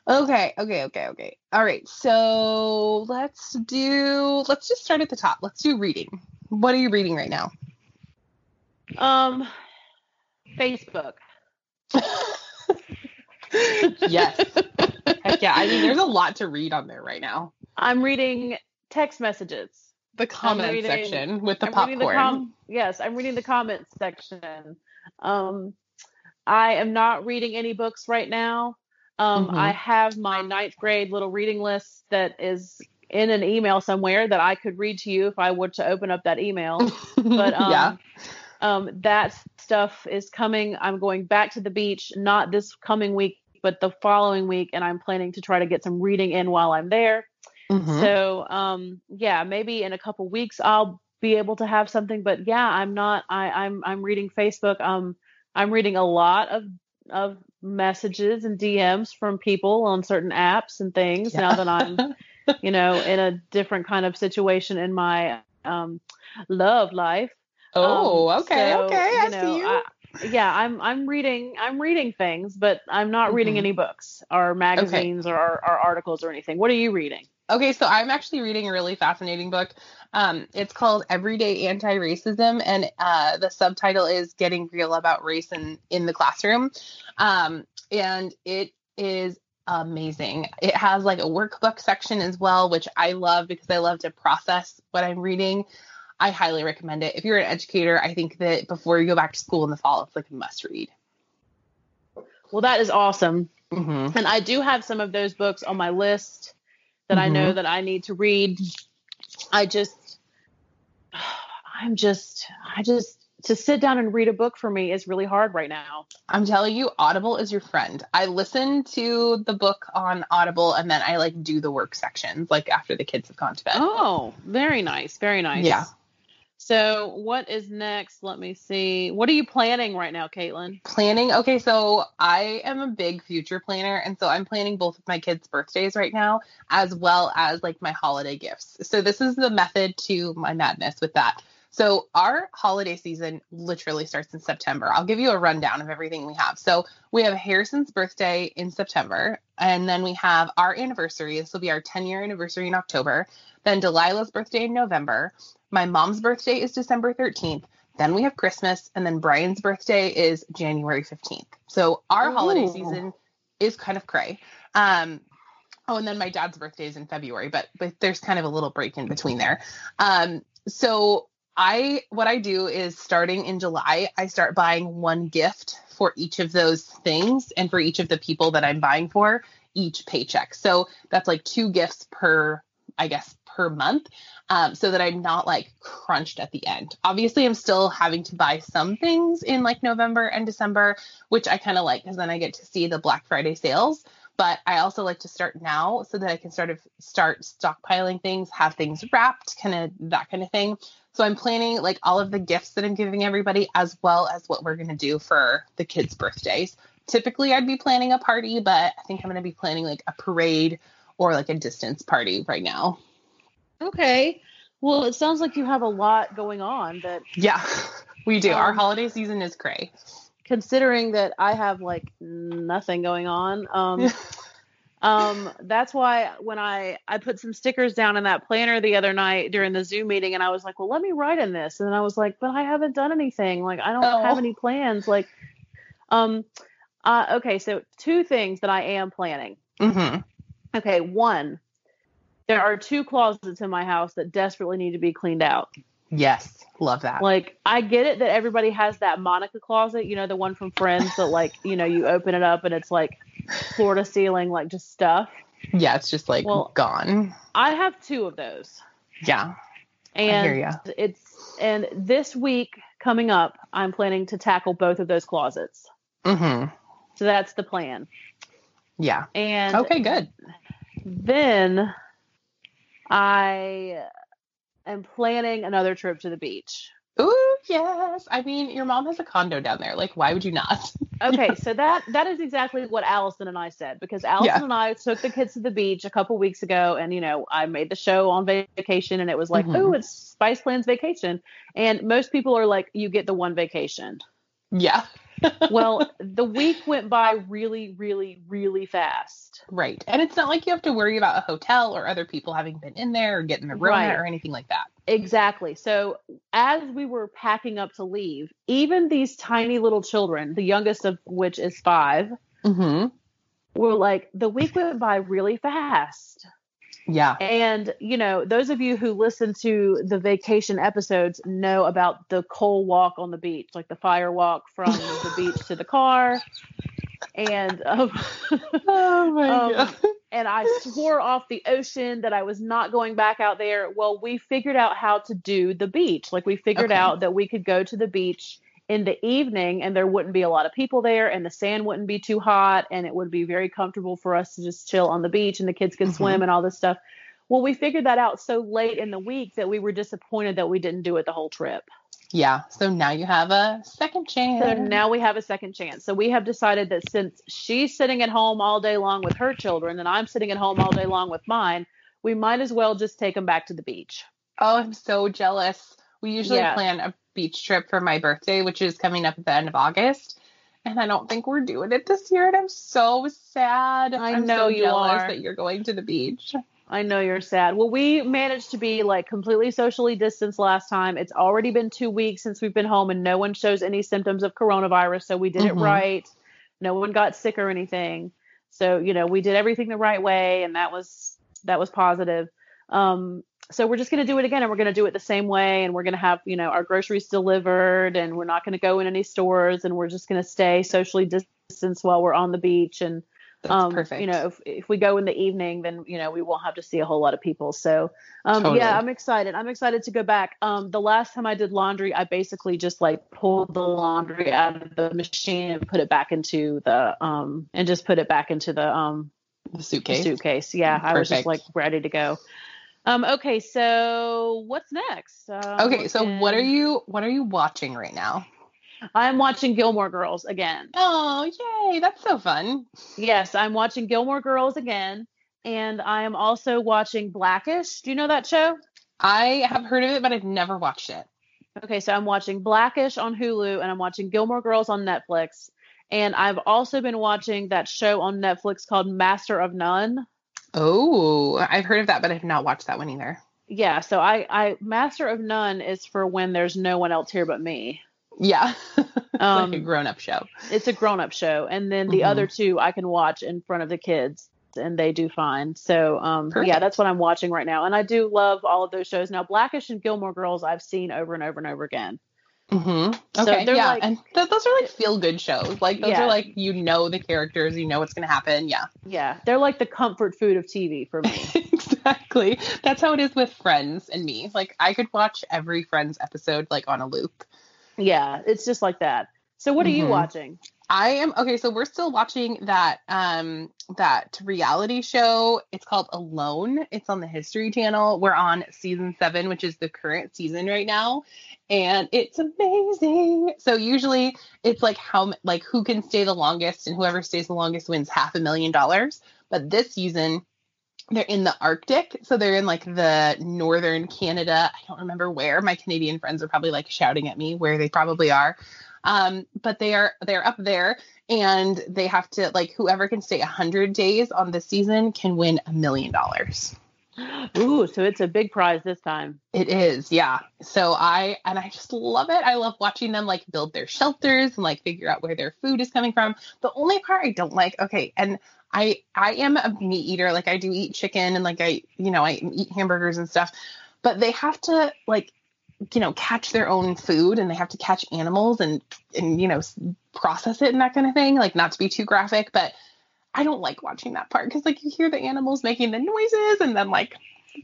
A: Okay, okay, okay, okay. All right. So let's do let's just start at the top. Let's do reading. What are you reading right now?
B: Um, Facebook. (laughs)
A: yes. Heck yeah. I mean there's a lot to read on there right now.
B: I'm reading text messages.
A: The comment
B: reading-
A: section with the
B: I'm
A: popcorn.
B: the com- yes, I'm reading the comment section. Um, I am not reading any books right now. Um,
A: Mhm.
B: I have my ninth grade little reading list that is in an email somewhere that I could read to you if I were to open up that email. (laughs) But um,
A: yeah.
B: um, that stuff is coming. I'm going back to the beach, not this coming week, but the following week, and I'm planning to try to get some reading in while I'm there.
A: Mhm.
B: So um yeah, maybe in a couple weeks I'll be able to have something. But yeah, I'm not I, I'm I'm reading Facebook. Um I'm reading a lot of of messages and DMs from people on certain apps and things
A: Yeah.
B: now that I'm, (laughs) you know, in a different kind of situation in my um love life.
A: oh,
B: Um,
A: okay,
B: so,
A: okay. I
B: know,
A: see you.
B: I- yeah, I'm I'm reading I'm reading things, but I'm not reading
A: Mhm.
B: any books or magazines or, or, or articles or anything. What are you reading?
A: Okay, so I'm actually reading a really fascinating book. Um, it's called Everyday Anti-Racism, and uh, the subtitle is "Getting Real About Race in in the Classroom," um, and it is amazing. It has like a workbook section as well, which I love because I love to process what I'm reading. I highly recommend it. If you're an educator, I think that before you go back to school in the fall, it's like a must read.
B: Well, that is awesome.
A: Mm-hmm.
B: And I do have some of those books on my list that I know
A: Mhm.
B: that I need to read. I just, I'm just, I just, to sit down and read a book for me is really hard right now.
A: I'm telling you, Audible is your friend. I listen to the book on Audible and then I like do the work sections like after the kids have gone to bed.
B: Oh, very nice. Very nice.
A: Yeah.
B: So, what is next? Let me see. What are you planning right now, Caitlin?
A: Planning. Okay, so I am a big future planner and so I'm planning both of my kids' birthdays right now as well as like my holiday gifts. So this is the method to my madness with that. So our holiday season literally starts in September. I'll give you a rundown of everything we have. So we have Harrison's birthday in September, and then we have our anniversary. This will be our 10 year anniversary in October. Then Delilah's birthday in November. My mom's birthday is December 13th. Then we have Christmas, and then Brian's birthday is January 15th. So our holiday season is kind of cray. Um, oh, and then my dad's birthday is in February, but but there's kind of a little break in between there. Um, so I what I do is starting in July, I start buying one gift for each of those things and for each of the people that I'm buying for each paycheck. So that's like two gifts per, I guess, per month. Um, so that I'm not like crunched at the end. Obviously, I'm still having to buy some things in like November and December, which I kind of like because then I get to see the Black Friday sales. But I also like to start now so that I can sort of start stockpiling things, have things wrapped, kind of that kind of thing. So I'm planning like all of the gifts that I'm giving everybody as well as what we're going to do for the kids' birthdays typically I'd be planning a party, but I think I'm going to be planning like a parade or like a distance party right now.
B: Okay. Well, it sounds like you have a lot going on but
A: Yeah, (laughs) we do. Our
B: Um,
A: holiday season is cray.
B: considering that I have like nothing going on. Um (laughs) um that's why when I I put some stickers down in that planner the other night during the Zoom meeting and I was like, "Well, let me write in this." And then I was like, "But I haven't done anything. Like I don't have
A: Oh.
B: any plans." Like um uh okay, so two things that I am planning.
A: Mm-hmm.
B: Okay, one, there are two closets in my house that desperately need to be cleaned out.
A: Yes, love that.
B: Like I get it that everybody has that Monica closet, you know, the one from Friends that like, you know, you open it up and it's like floor to ceiling, like just stuff.
A: yeah, it's just like
B: Well-
A: gone.
B: I have two of those.
A: Yeah,
B: And
A: I hear ya.
B: it's and this week coming up, I'm planning to tackle both of those closets.
A: Mm-hmm.
B: So that's the plan.
A: Yeah.
B: And
A: Okay, good.
B: then I am planning another trip to the beach.
A: Ooh, yes. I mean, your mom has a condo down there. Like, why would you not? (laughs)
B: Okay, so that that is exactly what Allison and I said because Allison
A: Yeah.
B: and I took the kids to the beach a couple weeks ago, and you know I made the show on vacation, and it was like,
A: Mhm.
B: oh, it's Spice Plans vacation, and most people are like, you get the one vacation.
A: yeah.
B: Well, the week went by really, really, really fast.
A: Right. And it's not like you have to worry about a hotel or other people having been in there or getting the room
B: Right.
A: or anything like that.
B: Exactly. So as we were packing up to leave, even these tiny little children, the youngest of which is five,
A: Mm-hmm.
B: were like, the week went by really fast.
A: Yeah.
B: And, you know, those of you who listen to the vacation episodes know about the coal walk on the beach, like the fire walk from (laughs) the beach to the car. And um, (laughs)
A: Oh my
B: Um,
A: god.
B: and I swore off the ocean that I was not going back out there. Well, we figured out how to do the beach. Like we figured
A: Okay.
B: out that we could go to the beach in the evening and there wouldn't be a lot of people there and the sand wouldn't be too hot and it would be very comfortable for us to just chill on the beach and the kids could
A: Mhm.
B: swim and all this stuff. Well, we figured that out so late in the week that we were disappointed that we didn't do it the whole trip.
A: Yeah. So now you have a second chance.
B: So now we have a second chance. So we have decided that since she's sitting at home all day long with her children and I'm sitting at home all day long with mine, we might as well just take them back to the beach.
A: Oh, I'm so jealous. We usually
B: Yeah.
A: plan a beach trip for my birthday, which is coming up at the end of August. And I don't think we're doing it this year, and I'm so sad.
B: I
A: I'm
B: know
A: so
B: you are.
A: that you're going to the beach.
B: I know you're sad. Well, we managed to be like completely socially distanced last time. It's already been two weeks since we've been home and no one shows any symptoms of coronavirus. So we did it
A: Mhm.
B: right. No one got sick or anything. So, you know, we did everything the right way and that was that was positive. Um so we're just going to do it again and we're going to do it the same way and we're going to have, you know, our groceries delivered and we're not going to go in any stores and we're just going to stay socially distanced while we're on the beach and
A: That's
B: um,
A: perfect.
B: You know, if, if we go in the evening, then you know we won't have to see a whole lot of people. So, um,
A: Totally.
B: yeah, I'm excited. I'm excited to go back. Um, the last time I did laundry, I basically just like pulled the laundry out of the machine and put it back into the um, and just put it back into the um
A: the suitcase.
B: suitcase. Yeah, I was just like ready to go. Um, okay, so what's next? Uh,
A: Okay, so what are you what are you watching right now?
B: I'm watching Gilmore Girls again.
A: Oh, yay, that's so fun.
B: Yes, I'm watching Gilmore Girls again, and I am also watching Blackish. Do you know that show?
A: I have heard of it, but I've never watched it.
B: Okay, so I'm watching Blackish on Hulu, and I'm watching Gilmore Girls on Netflix, and I've also been watching that show on Netflix called Master of None.
A: Oh, I've heard of that, but I've not watched that one either.
B: Yeah, so I, I Master of None is for when there's no one else here but me.
A: Yeah. (laughs) it's
B: Um,
A: like a grown up show.
B: It's a grown up show, and then the
A: Mhm.
B: other two I can watch in front of the kids, and they do fine. So, um, yeah, that's what I'm watching right now, and I do love all of those shows. Now, Blackish and Gilmore Girls, I've seen over and over and over again.
A: Hmm
B: So
A: Okay,
B: they're
A: yeah,
B: like-
A: and th- those are like feel good shows. Like those
B: Yeah.
A: are like you know the characters, you know what's gonna happen. Yeah,
B: Yeah, they're like the comfort food of TV for me. (laughs)
A: exactly. That's how it is with Friends and me. Like I could watch every Friends episode like on a loop.
B: yeah, it's just like that. So what are you
A: Mhm.
B: watching?
A: I am okay. So we're still watching that um that reality show. It's called Alone. It's on the History Channel. We're on season seven, which is the current season right now, and it's amazing. So usually it's like how like who can stay the longest, and whoever stays the longest wins half a million dollars. But this season they're in the Arctic, so they're in like the northern Canada. I don't remember where. My Canadian friends are probably like shouting at me where they probably are. Um, but they are they're up there and they have to like whoever can stay 100 days on the season can win a million dollars.
B: Ooh, so it's a big prize this time.
A: It is, yeah. So I and I just love it. I love watching them like build their shelters and like figure out where their food is coming from. The only part I don't like, okay, and I I am a meat eater. Like I do eat chicken and like I you know I eat hamburgers and stuff, but they have to like you know catch their own food and they have to catch animals and and you know process it and that kind of thing. Like not to be too graphic, but I don't like watching that part because like you hear the animals making the noises and then like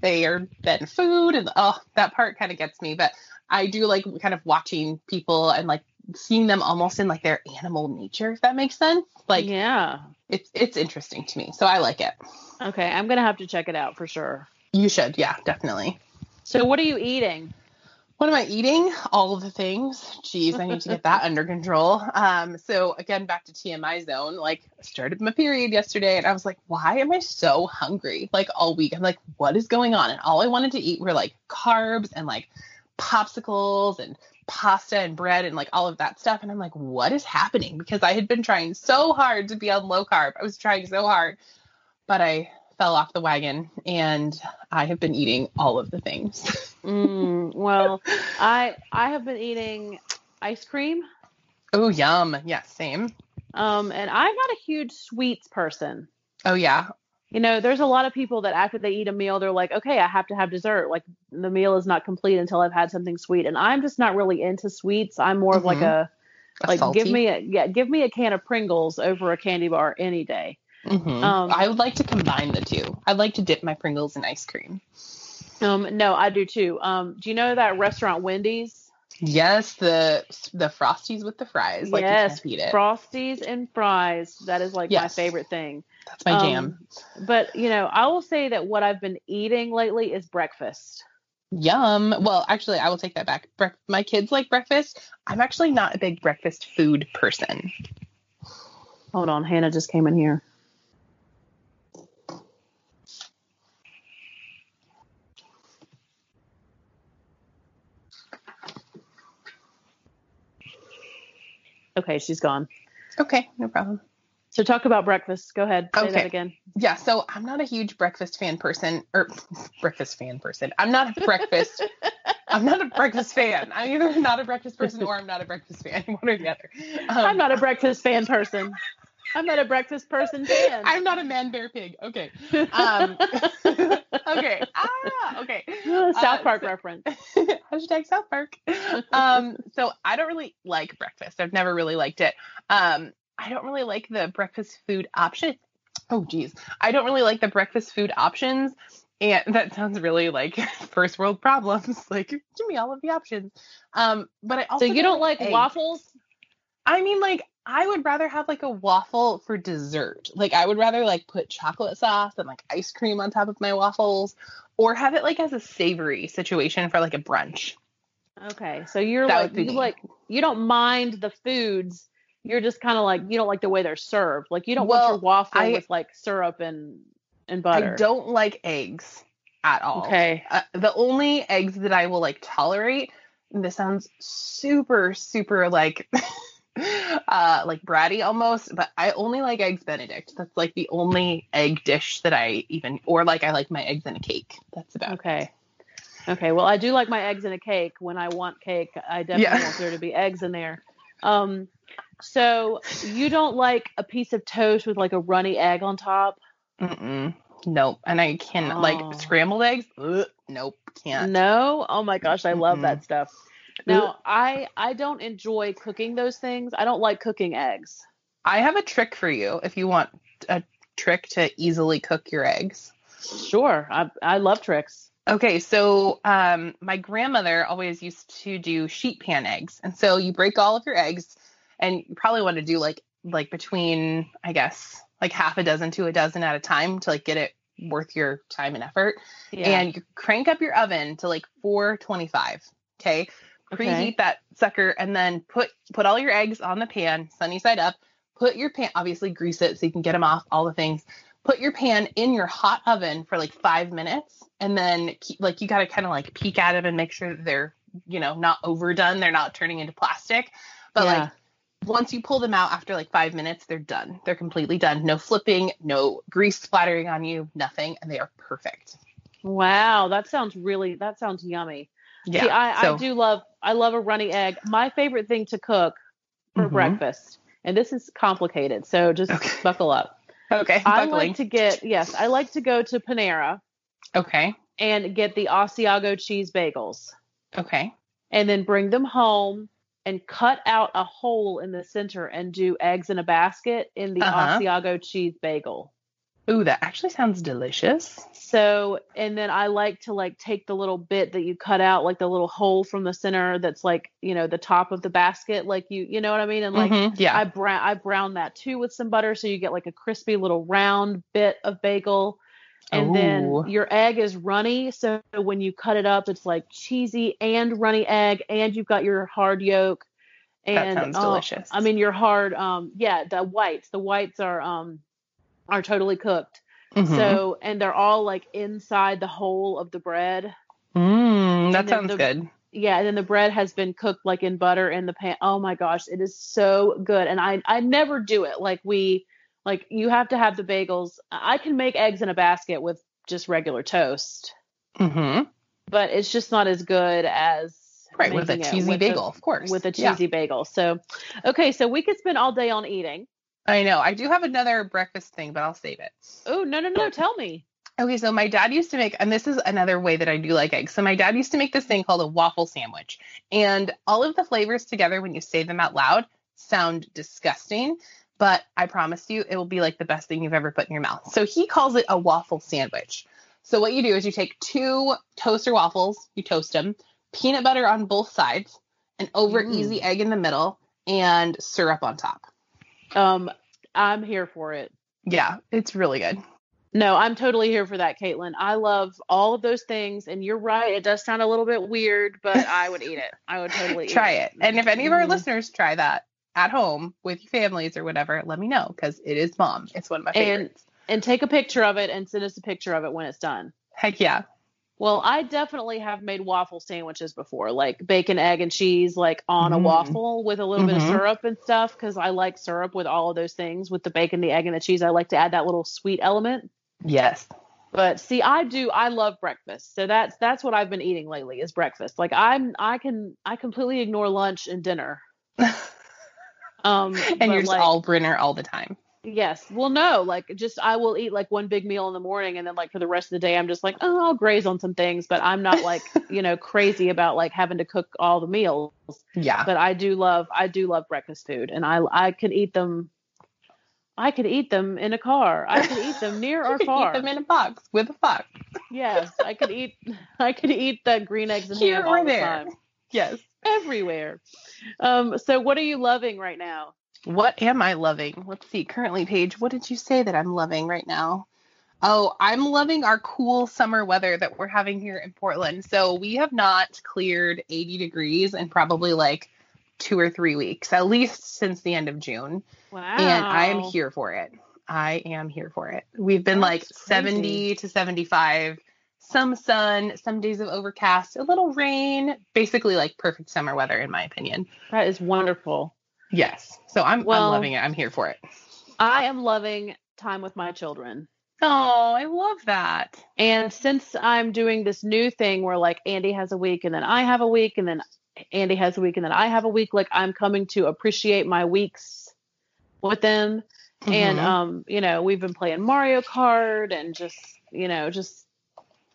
A: they are then food and oh that part kind of gets me. But I do like kind of watching people and like seeing them almost in like their animal nature, if that makes sense. Like
B: yeah.
A: it's it's interesting to me. So I like it.
B: Okay, I'm gonna have to check it out for sure.
A: You should, yeah, definitely.
B: So what are you eating?
A: What am I eating? All of the things. Jeez, I need to get that (laughs) under control. Um, so again, back to TMI zone. Like, started my period yesterday, and I was like, why am I so hungry? Like all week, I'm like, what is going on? And all I wanted to eat were like carbs and like popsicles and pasta and bread and like all of that stuff. And I'm like, what is happening? Because I had been trying so hard to be on low carb. I was trying so hard, but I fell off the wagon and I have been eating all of the things. (laughs)
B: Mm, well, I I have been eating ice cream.
A: oh, yum. Yeah, same.
B: Um, and I'm not a huge sweets person.
A: Oh, yeah.
B: You know, there's a lot of people that after they eat a meal, they're like, okay, I have to have dessert. Like the meal is not complete until I've had something sweet. And I'm just not really into sweets. I'm more of like
A: Mhm.
B: a
A: A
B: like give me a yeah, give me a can of Pringles over a candy bar any day.
A: Mhm.
B: um,
A: I would like to combine the two. I'd like to dip my Pringles in ice cream.
B: Um, no, I do too. Um, do you know that restaurant Wendy's?
A: Yes, the the frosties with the fries. Like
B: yes,
A: you can't it.
B: Frosties and fries. That is like my favorite thing.
A: That's my jam.
B: Um, But you know, I will say that what I've been eating lately is breakfast.
A: Yum. Well, actually, I will take that back. Brec- my kids like breakfast. I'm actually not a big breakfast food person.
B: Hold on, Hannah just came in here. Okay, she's gone.
A: Okay, no problem.
B: So talk about breakfast. Go ahead. Say that
A: Okay.
B: again.
A: Yeah, so I'm not a huge breakfast fan person, or breakfast fan person. I'm not a breakfast. (laughs) I'm not a breakfast fan. I'm either not a breakfast person or I'm not a breakfast fan. (laughs) One or the other. Um,
B: I'm not a breakfast fan person. I'm not a breakfast person fan.
A: I'm not a man bear pig. Okay. Um, (laughs) okay. (laughs) Ah, okay. (laughs)
B: South
A: uh,
B: Park
A: so-
B: reference. (laughs)
A: Hashtag South Park. Um, so I don't really like breakfast. I've never really liked it. Um, I don't really like the breakfast food option. Oh, geez. I don't really like the breakfast food options. And that sounds really like first world problems. Like, give me all of the options. Um, but I also
B: So you don't like
A: eggs.
B: waffles?
A: I mean, like, I would rather have like a waffle for dessert. Like, I would rather like put chocolate sauce and like ice cream on top of my waffles, or have it like as a savory situation for like a brunch.
B: Okay, so you're
A: That
B: like you
A: me.
B: like you don't mind the foods. You're just kind of like you don't like the way they're served. Like you don't want your waffle
A: I-
B: with like syrup and and butter.
A: I don't like eggs at all.
B: Okay.
A: Uh, the only eggs that I will like tolerate, and this sounds super, super like, (laughs) (laughs) uh, like bratty almost, but I only like eggs Benedict. That's like the only egg dish that I even, or like I like my eggs in a cake. That's about.
B: Okay. Okay. Well, I do like my eggs in a cake. When I want cake, I definitely
A: Yeah.
B: want there to be eggs in there. Um, so you don't like a piece of toast with like a runny egg on top?
A: Mm-mm. Nope. And I can
B: Oh.
A: like scrambled eggs. Ugh, nope. Can't.
B: No. Oh my gosh, I love
A: Mm-mm.
B: that stuff. Now, I I don't enjoy cooking those things. I don't like cooking eggs.
A: I have a trick for you if you want a trick to easily cook your eggs.
B: Sure, I I love tricks.
A: Okay, so um, my grandmother always used to do sheet pan eggs, and so you break all of your eggs, and you probably want to do like like between I guess like half a dozen to a dozen at a time to like get it worth your time and effort.
B: Yeah.
A: And you crank up your oven to like 425. Okay. Preheat that sucker and then put put all your eggs on the pan, sunny side up. Put your pan obviously grease it so you can get them off, all the things. Put your pan in your hot oven for like five minutes and then keep, like you got to kind of like peek at them and make sure that they're you know not overdone they're not turning into plastic but
B: Yeah.
A: like once you pull them out after like five minutes they're done they're completely done no flipping no grease splattering on you nothing and they are perfect
B: Wow, that sounds really that sounds yummy.
A: Yeah
B: See, I,
A: so,
B: I do love I love a runny egg. My favorite thing to cook for
A: Mhm.
B: breakfast, and this is complicated, so just
A: Okay.
B: buckle up.
A: okay
B: I
A: buckling.
B: like to get yes, I like to go to Panera
A: okay
B: and get the Asiago cheese bagels,
A: okay
B: and then bring them home and cut out a hole in the center and do eggs in a basket in the
A: Uh-huh.
B: Asiago cheese bagel.
A: Ooh that actually sounds delicious
B: So, and then I like to like take the little bit that you cut out, like the little hole from the center that's like, you know, the top of the basket, like you, you know what I mean? And like,
A: Mhm, yeah
B: I brown, I brown that too with some butter. So you get like a crispy little round bit of bagel. And
A: Ooh.
B: then your egg is runny. So when you cut it up, it's like cheesy and runny egg, and you've got your hard yolk.
A: that
B: And
A: sounds
B: uh,
A: delicious
B: I mean, your hard, um, yeah, the whites, the whites are, um, are totally cooked.
A: Mhm.
B: So, and they're all like inside the hole of the bread.
A: mm, that sounds
B: the-
A: good
B: Yeah, and then the bread has been cooked like in butter in the pan. Oh my gosh, it is so good. And I I never do it like we like you have to have the bagels. I can make eggs in a basket with just regular toast,
A: hmm
B: but it's just not as good as
A: right with a cheesy bagel of course
B: with a
A: Yeah.
B: cheesy bagel. So, okay, so we could spend all day on eating.
A: I know i do have another breakfast thing but i'll save it
B: Oh, no, no, no, tell me.
A: Okay, so my dad used to make, and this is another way that I do like eggs. So my dad used to make this thing called a waffle sandwich, and all of the flavors together, when you say them out loud, sound disgusting. But I promise you, it will be like the best thing you've ever put in your mouth. So he calls it a waffle sandwich. So what you do is you take two toaster waffles, you toast them, peanut butter on both sides, an over
B: Mm.
A: easy egg in the middle, and syrup on top.
B: Um I'm here for it.
A: Yeah, it's really good.
B: No, I'm totally here for that, Caitlin. I love all of those things, and you're right. It does sound a little bit weird, but (laughs) I would eat it. I would totally
A: try
B: eat
A: it. And if any of our
B: Mhm.
A: listeners try that at home with your families or whatever, let me know because it is bomb. It's one of my favorites.
B: And- And take a picture of it and send us a picture of it when it's done.
A: Heck yeah.
B: Well, I definitely have made waffle sandwiches before, like bacon, egg, and cheese, like on a
A: Mm.
B: waffle with a little bit of
A: Mhm.
B: syrup and stuff, because I like syrup with all of those things. With the bacon, the egg, and the cheese, I like to add that little sweet element.
A: Yes.
B: But see, I do. I love breakfast, so that's that's what I've been eating lately is breakfast. Like I'm, I can, I completely ignore lunch and dinner. (laughs) Um,
A: and you're just
B: like,
A: all Brenner all the time.
B: Yes. Well, no, like just I will eat like one big meal in the morning, and then like for the rest of the day, I'm just like, oh, I'll graze on some things, but I'm not like (laughs) you know crazy about like having to cook all the meals.
A: Yeah.
B: But I do love, I do love breakfast food, and I I can eat them. I could eat them in a car. I could eat them near (laughs) or far.
A: Eat them in a box with a fork.
B: Yes, I could eat. (laughs) I could eat the green eggs and
A: Here
B: ham all the
A: there.
B: time,
A: Yes.
B: everywhere. Um. So, what are you loving right now?
A: What am I loving? Let's see. Currently, Paige, what did you say that I'm loving right now? Oh, I'm loving our cool summer weather that we're having here in Portland. So we have not cleared 80 degrees in probably like two or three weeks, at least since the end of June.
B: Wow.
A: And I am here for it. I am here for it. We've been like
B: That's
A: 70 to 75, some sun, some days of overcast, a little rain, basically like perfect summer weather, in my opinion.
B: That is wonderful.
A: Yes. So I'm,
B: Well-
A: I'm loving it. I'm here for it.
B: I am loving time with my children.
A: Oh, I love that.
B: And since I'm doing this new thing where like Andy has a week and then I have a week and then Andy has a week and then I have a week, like I'm coming to appreciate my weeks with them. And
A: Mhm.
B: um, you know, we've been playing Mario Kart and just, you know, just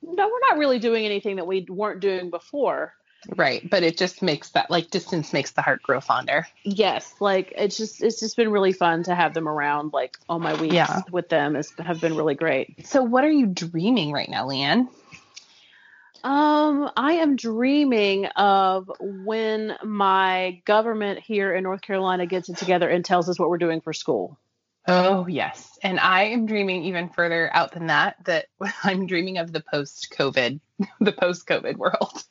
B: no, we're not really doing anything that we weren't doing before.
A: Right. But it just makes that like distance makes the heart grow fonder.
B: Yes, like it's just it's just been really fun to have them around like all my weeks
A: Yeah.
B: with them. It's have been really great.
A: So what are you dreaming right now, Leanne?
B: Um, I am dreaming of when my government here in North Carolina gets it together and tells us what we're doing for school.
A: Oh, yes. And I am dreaming even further out than that, that (laughs) I'm dreaming of the post COVID, (laughs) the post COVID world.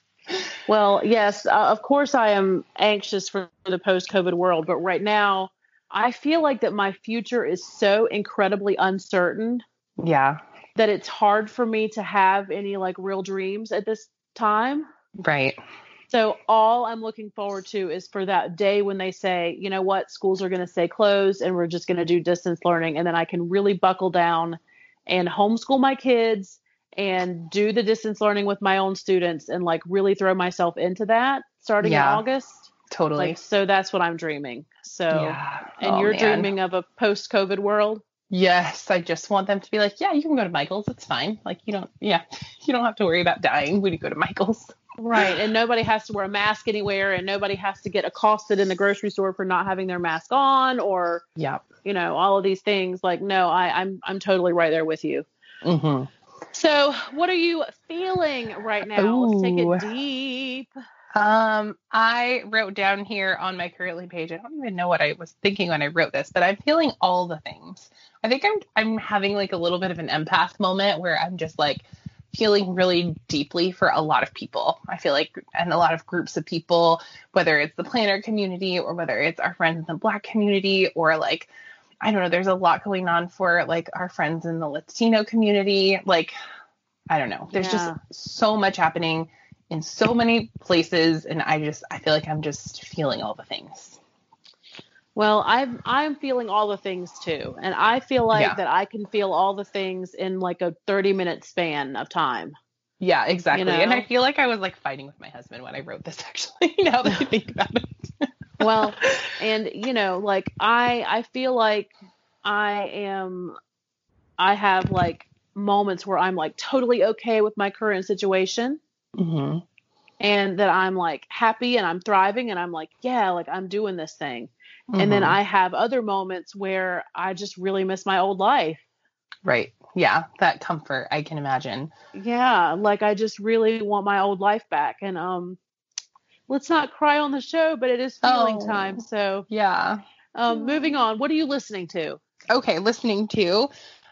B: Well, yes, uh, of course I am anxious for the post COVID world, but right now I feel like that my future is so incredibly uncertain
A: Yeah.
B: that it's hard for me to have any like real dreams at this time.
A: Right.
B: So all I'm looking forward to is for that day when they say, you know what, schools are going to stay closed and we're just going to do distance learning and then I can really buckle down and homeschool my kids and do the distance learning with my own students and like really throw myself into that starting
A: Yeah.
B: in August.
A: Totally.
B: Like so that's what I'm dreaming. So
A: yeah.
B: and
A: Oh,
B: you're
A: man.
B: dreaming of a post-COVID world?
A: Yes, I just want them to be like, yeah, you can go to Michael's. It's fine. Like you don't, yeah, (laughs) you don't have to worry about dying when you go to Michael's.
B: Right. And (laughs) nobody has to wear a mask anywhere and nobody has to get accosted in the grocery store for not having their mask on or,
A: Yeah.
B: you know, all of these things. Like, no, I, I'm I'm totally right there with you.
A: Mm-hmm.
B: So what are you feeling right now? Let's take it deep.
A: Um, I wrote down here on my currently page. I don't even know what I was thinking when I wrote this, but I'm feeling all the things. I think I'm I'm having like a little bit of an empath moment where I'm just like feeling really deeply for a lot of people. I feel like and a lot of groups of people, whether it's the planner community or whether it's our friends in the black community or like I don't know, there's a lot going on for like our friends in the Latino community. Like I don't know. There's
B: Yeah.
A: just so much happening in so many places and I just I feel like I'm just feeling all the things.
B: Well, I'm I'm feeling all the things too. And I feel like
A: Yeah.
B: that I can feel all the things in like a 30 minute span of time.
A: Yeah, exactly. And
B: know?
A: I feel like I was like fighting with my husband when I wrote this (laughs) actually, now that I think about it. (laughs)
B: well and you know like i i feel like i am i have like moments where i'm like totally okay with my current situation
A: hmm
B: and that i'm like happy and i'm thriving and i'm like yeah like i'm doing this thing and then
A: Mhm.
B: i have other moments where i just really miss my old life
A: Right. Yeah, that comfort I can imagine.
B: yeah like i just really want my old life back and um let's not cry on the show but it is feeling
A: Oh.
B: time so
A: Yeah.
B: um moving on what are you listening to
A: Okay, listening to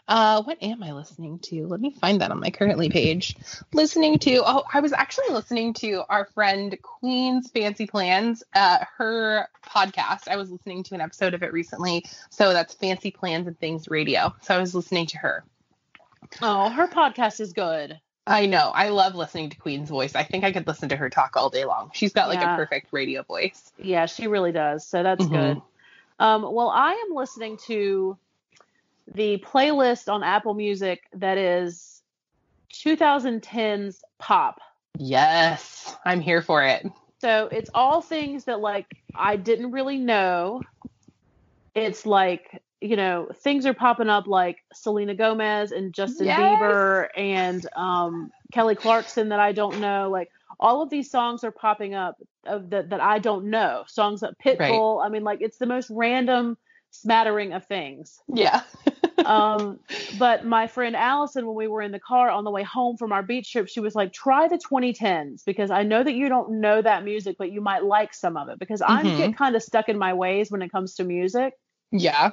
A: uh what am I listening to? Let me find that on my currently page. Listening to oh, I was actually listening to our friend Queen's Fancy Plans, uh her podcast. I was listening to an episode of it recently. So that's Fancy Plans and Things Radio. So I was listening to her.
B: oh her podcast is good
A: I know. I love listening to Queen's voice. I think I could listen to her talk all day long. She's got like
B: Yeah.
A: a perfect radio voice.
B: Yeah, she really does. So that's
A: Mhm.
B: good. Um, well, I am listening to the playlist on Apple Music that is 2010's pop.
A: Yes, I'm here for it.
B: So it's all things that like I didn't really know. It's like, you know, things are popping up like Selena Gomez and Justin
A: Yes.
B: Bieber and um, Kelly Clarkson that I don't know. Like all of these songs are popping up of that that I don't know. Songs that Pitbull. I mean, like it's the most random smattering of things.
A: Yeah. (laughs)
B: Um, but my friend Allison, when we were in the car on the way home from our beach trip, she was like, try the 2010s because I know that you don't know that music, but you might like some of it because I
A: Mhm.
B: get kind of stuck in my ways when it comes to music.
A: yeah.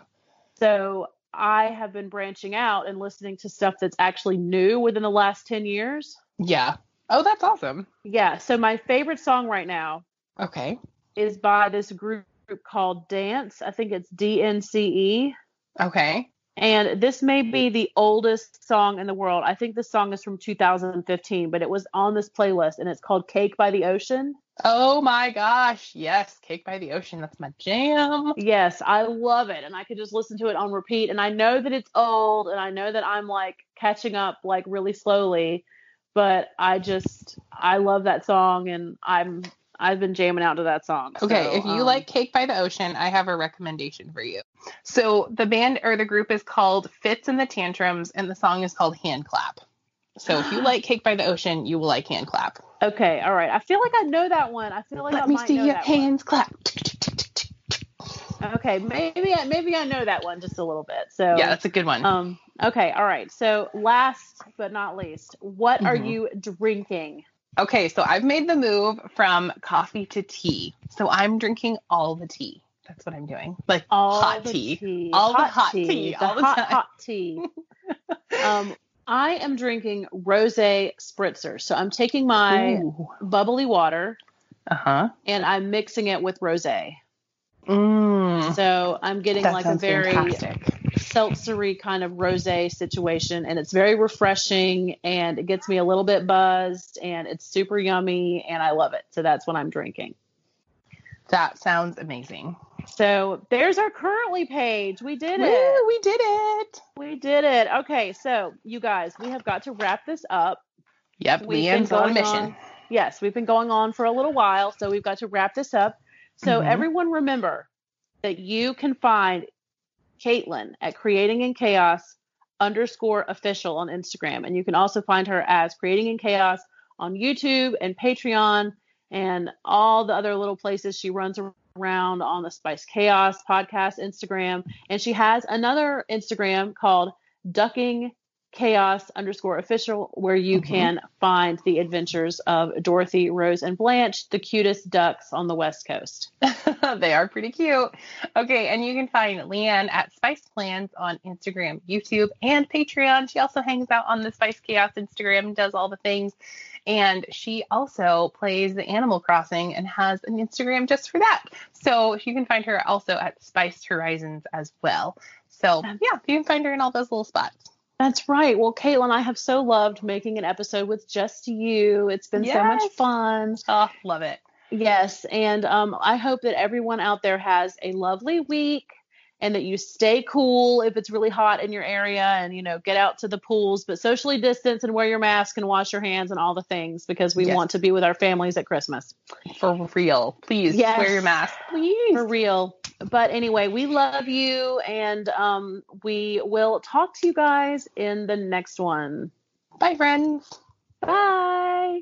B: So I have been branching out and listening to stuff that's actually new within the last 10 years.
A: Yeah. Oh, that's awesome.
B: Yeah. So my favorite song right now
A: Okay.
B: is by this group called Dance. I think it's DNCE.
A: Okay.
B: And this may be the oldest song in the world. I think this song is from 2015, but it was on this playlist and it's called Cake by the Ocean.
A: Oh my gosh. Yes. Cake by the Ocean. That's my jam.
B: Yes, I love it. And I could just listen to it on repeat. And I know that it's old and I know that I'm like catching up like really slowly, but I just, I love that song and I'm, I've been jamming out to that song.
A: Okay.
B: So,
A: if you
B: um,
A: like Cake by the Ocean, I have a recommendation for you. So the band or the group is called Fitz and the Tantrums, and the song is called Hand Clap. So if you (gasps) like Cake by the Ocean, you will like Hand Clap.
B: Okay, all right. I feel like I know that one. I feel like I
A: Let me
B: might
A: see
B: know
A: your
B: that one.
A: hands clap.
B: Okay, maybe I maybe I know that one just a little bit. So
A: Yeah, that's a good one.
B: Um, okay, all right. So last but not least, what are
A: Mhm.
B: you drinking?
A: Okay, so I've made the move from coffee to tea. So I'm drinking all the tea. That's what I'm doing. Like
B: All
A: hot
B: the
A: tea. All the hot tea,
B: The
A: all the
B: hot,
A: time.
B: hot tea. (laughs) um, I am drinking rose spritzer. So I'm taking my bubbly water
A: Uh huh.
B: and I'm mixing it with rose.
A: Mm,
B: So I'm getting
A: that
B: like a very
A: fantastic.
B: seltzery kind of rose situation and it's very refreshing and it gets me a little bit buzzed and it's super yummy and I love it. So that's what I'm drinking.
A: That sounds amazing.
B: So there's our currently page. We did
A: Woo,
B: it.
A: we did it.
B: We did it. Okay, so you guys, we have got to wrap this up.
A: Yep,
B: We've been
A: Leanne's on mission.
B: on- Yes, we've been going on for a little while, so we've got to wrap this up. So
A: Mhm.
B: everyone remember that you can find Caitlin at creating in chaos underscore official on Instagram. And you can also find her as creating in chaos on YouTube and Patreon and all the other little places she runs around on the Spiced Chaos podcast Instagram. And she has another Instagram called Ducking Chaos underscore official, where you
A: Mhm.
B: can find the adventures of Dorothy, Rose, and Blanche, the cutest ducks on the West Coast. (laughs)
A: they are pretty cute. Okay, and you can find Leanne at Spiced Plans on Instagram, YouTube, and Patreon. She also hangs out on the Spiced Chaos Instagram, does all the things. And she also plays the Animal Crossing and has an Instagram just for that. So you can find her also at Spice Horizons as well. So yeah, you can find her in all those little spots.
B: That's right. Well, Caitlin, I have so loved making an episode with just you. It's been so much fun.
A: Oh, love it.
B: Yes, and um, I hope that everyone out there has a lovely week and that you stay cool if it's really hot in your area and you know get out to the pools but socially distance and wear your mask and wash your hands and all the things because we
A: Yes.
B: want to be with our families at Christmas.
A: For real. Please
B: Yes.
A: wear your mask. Please.
B: For real. But anyway, we love you and um, we will talk to you guys in the next one.
A: Bye, friends.
B: Bye.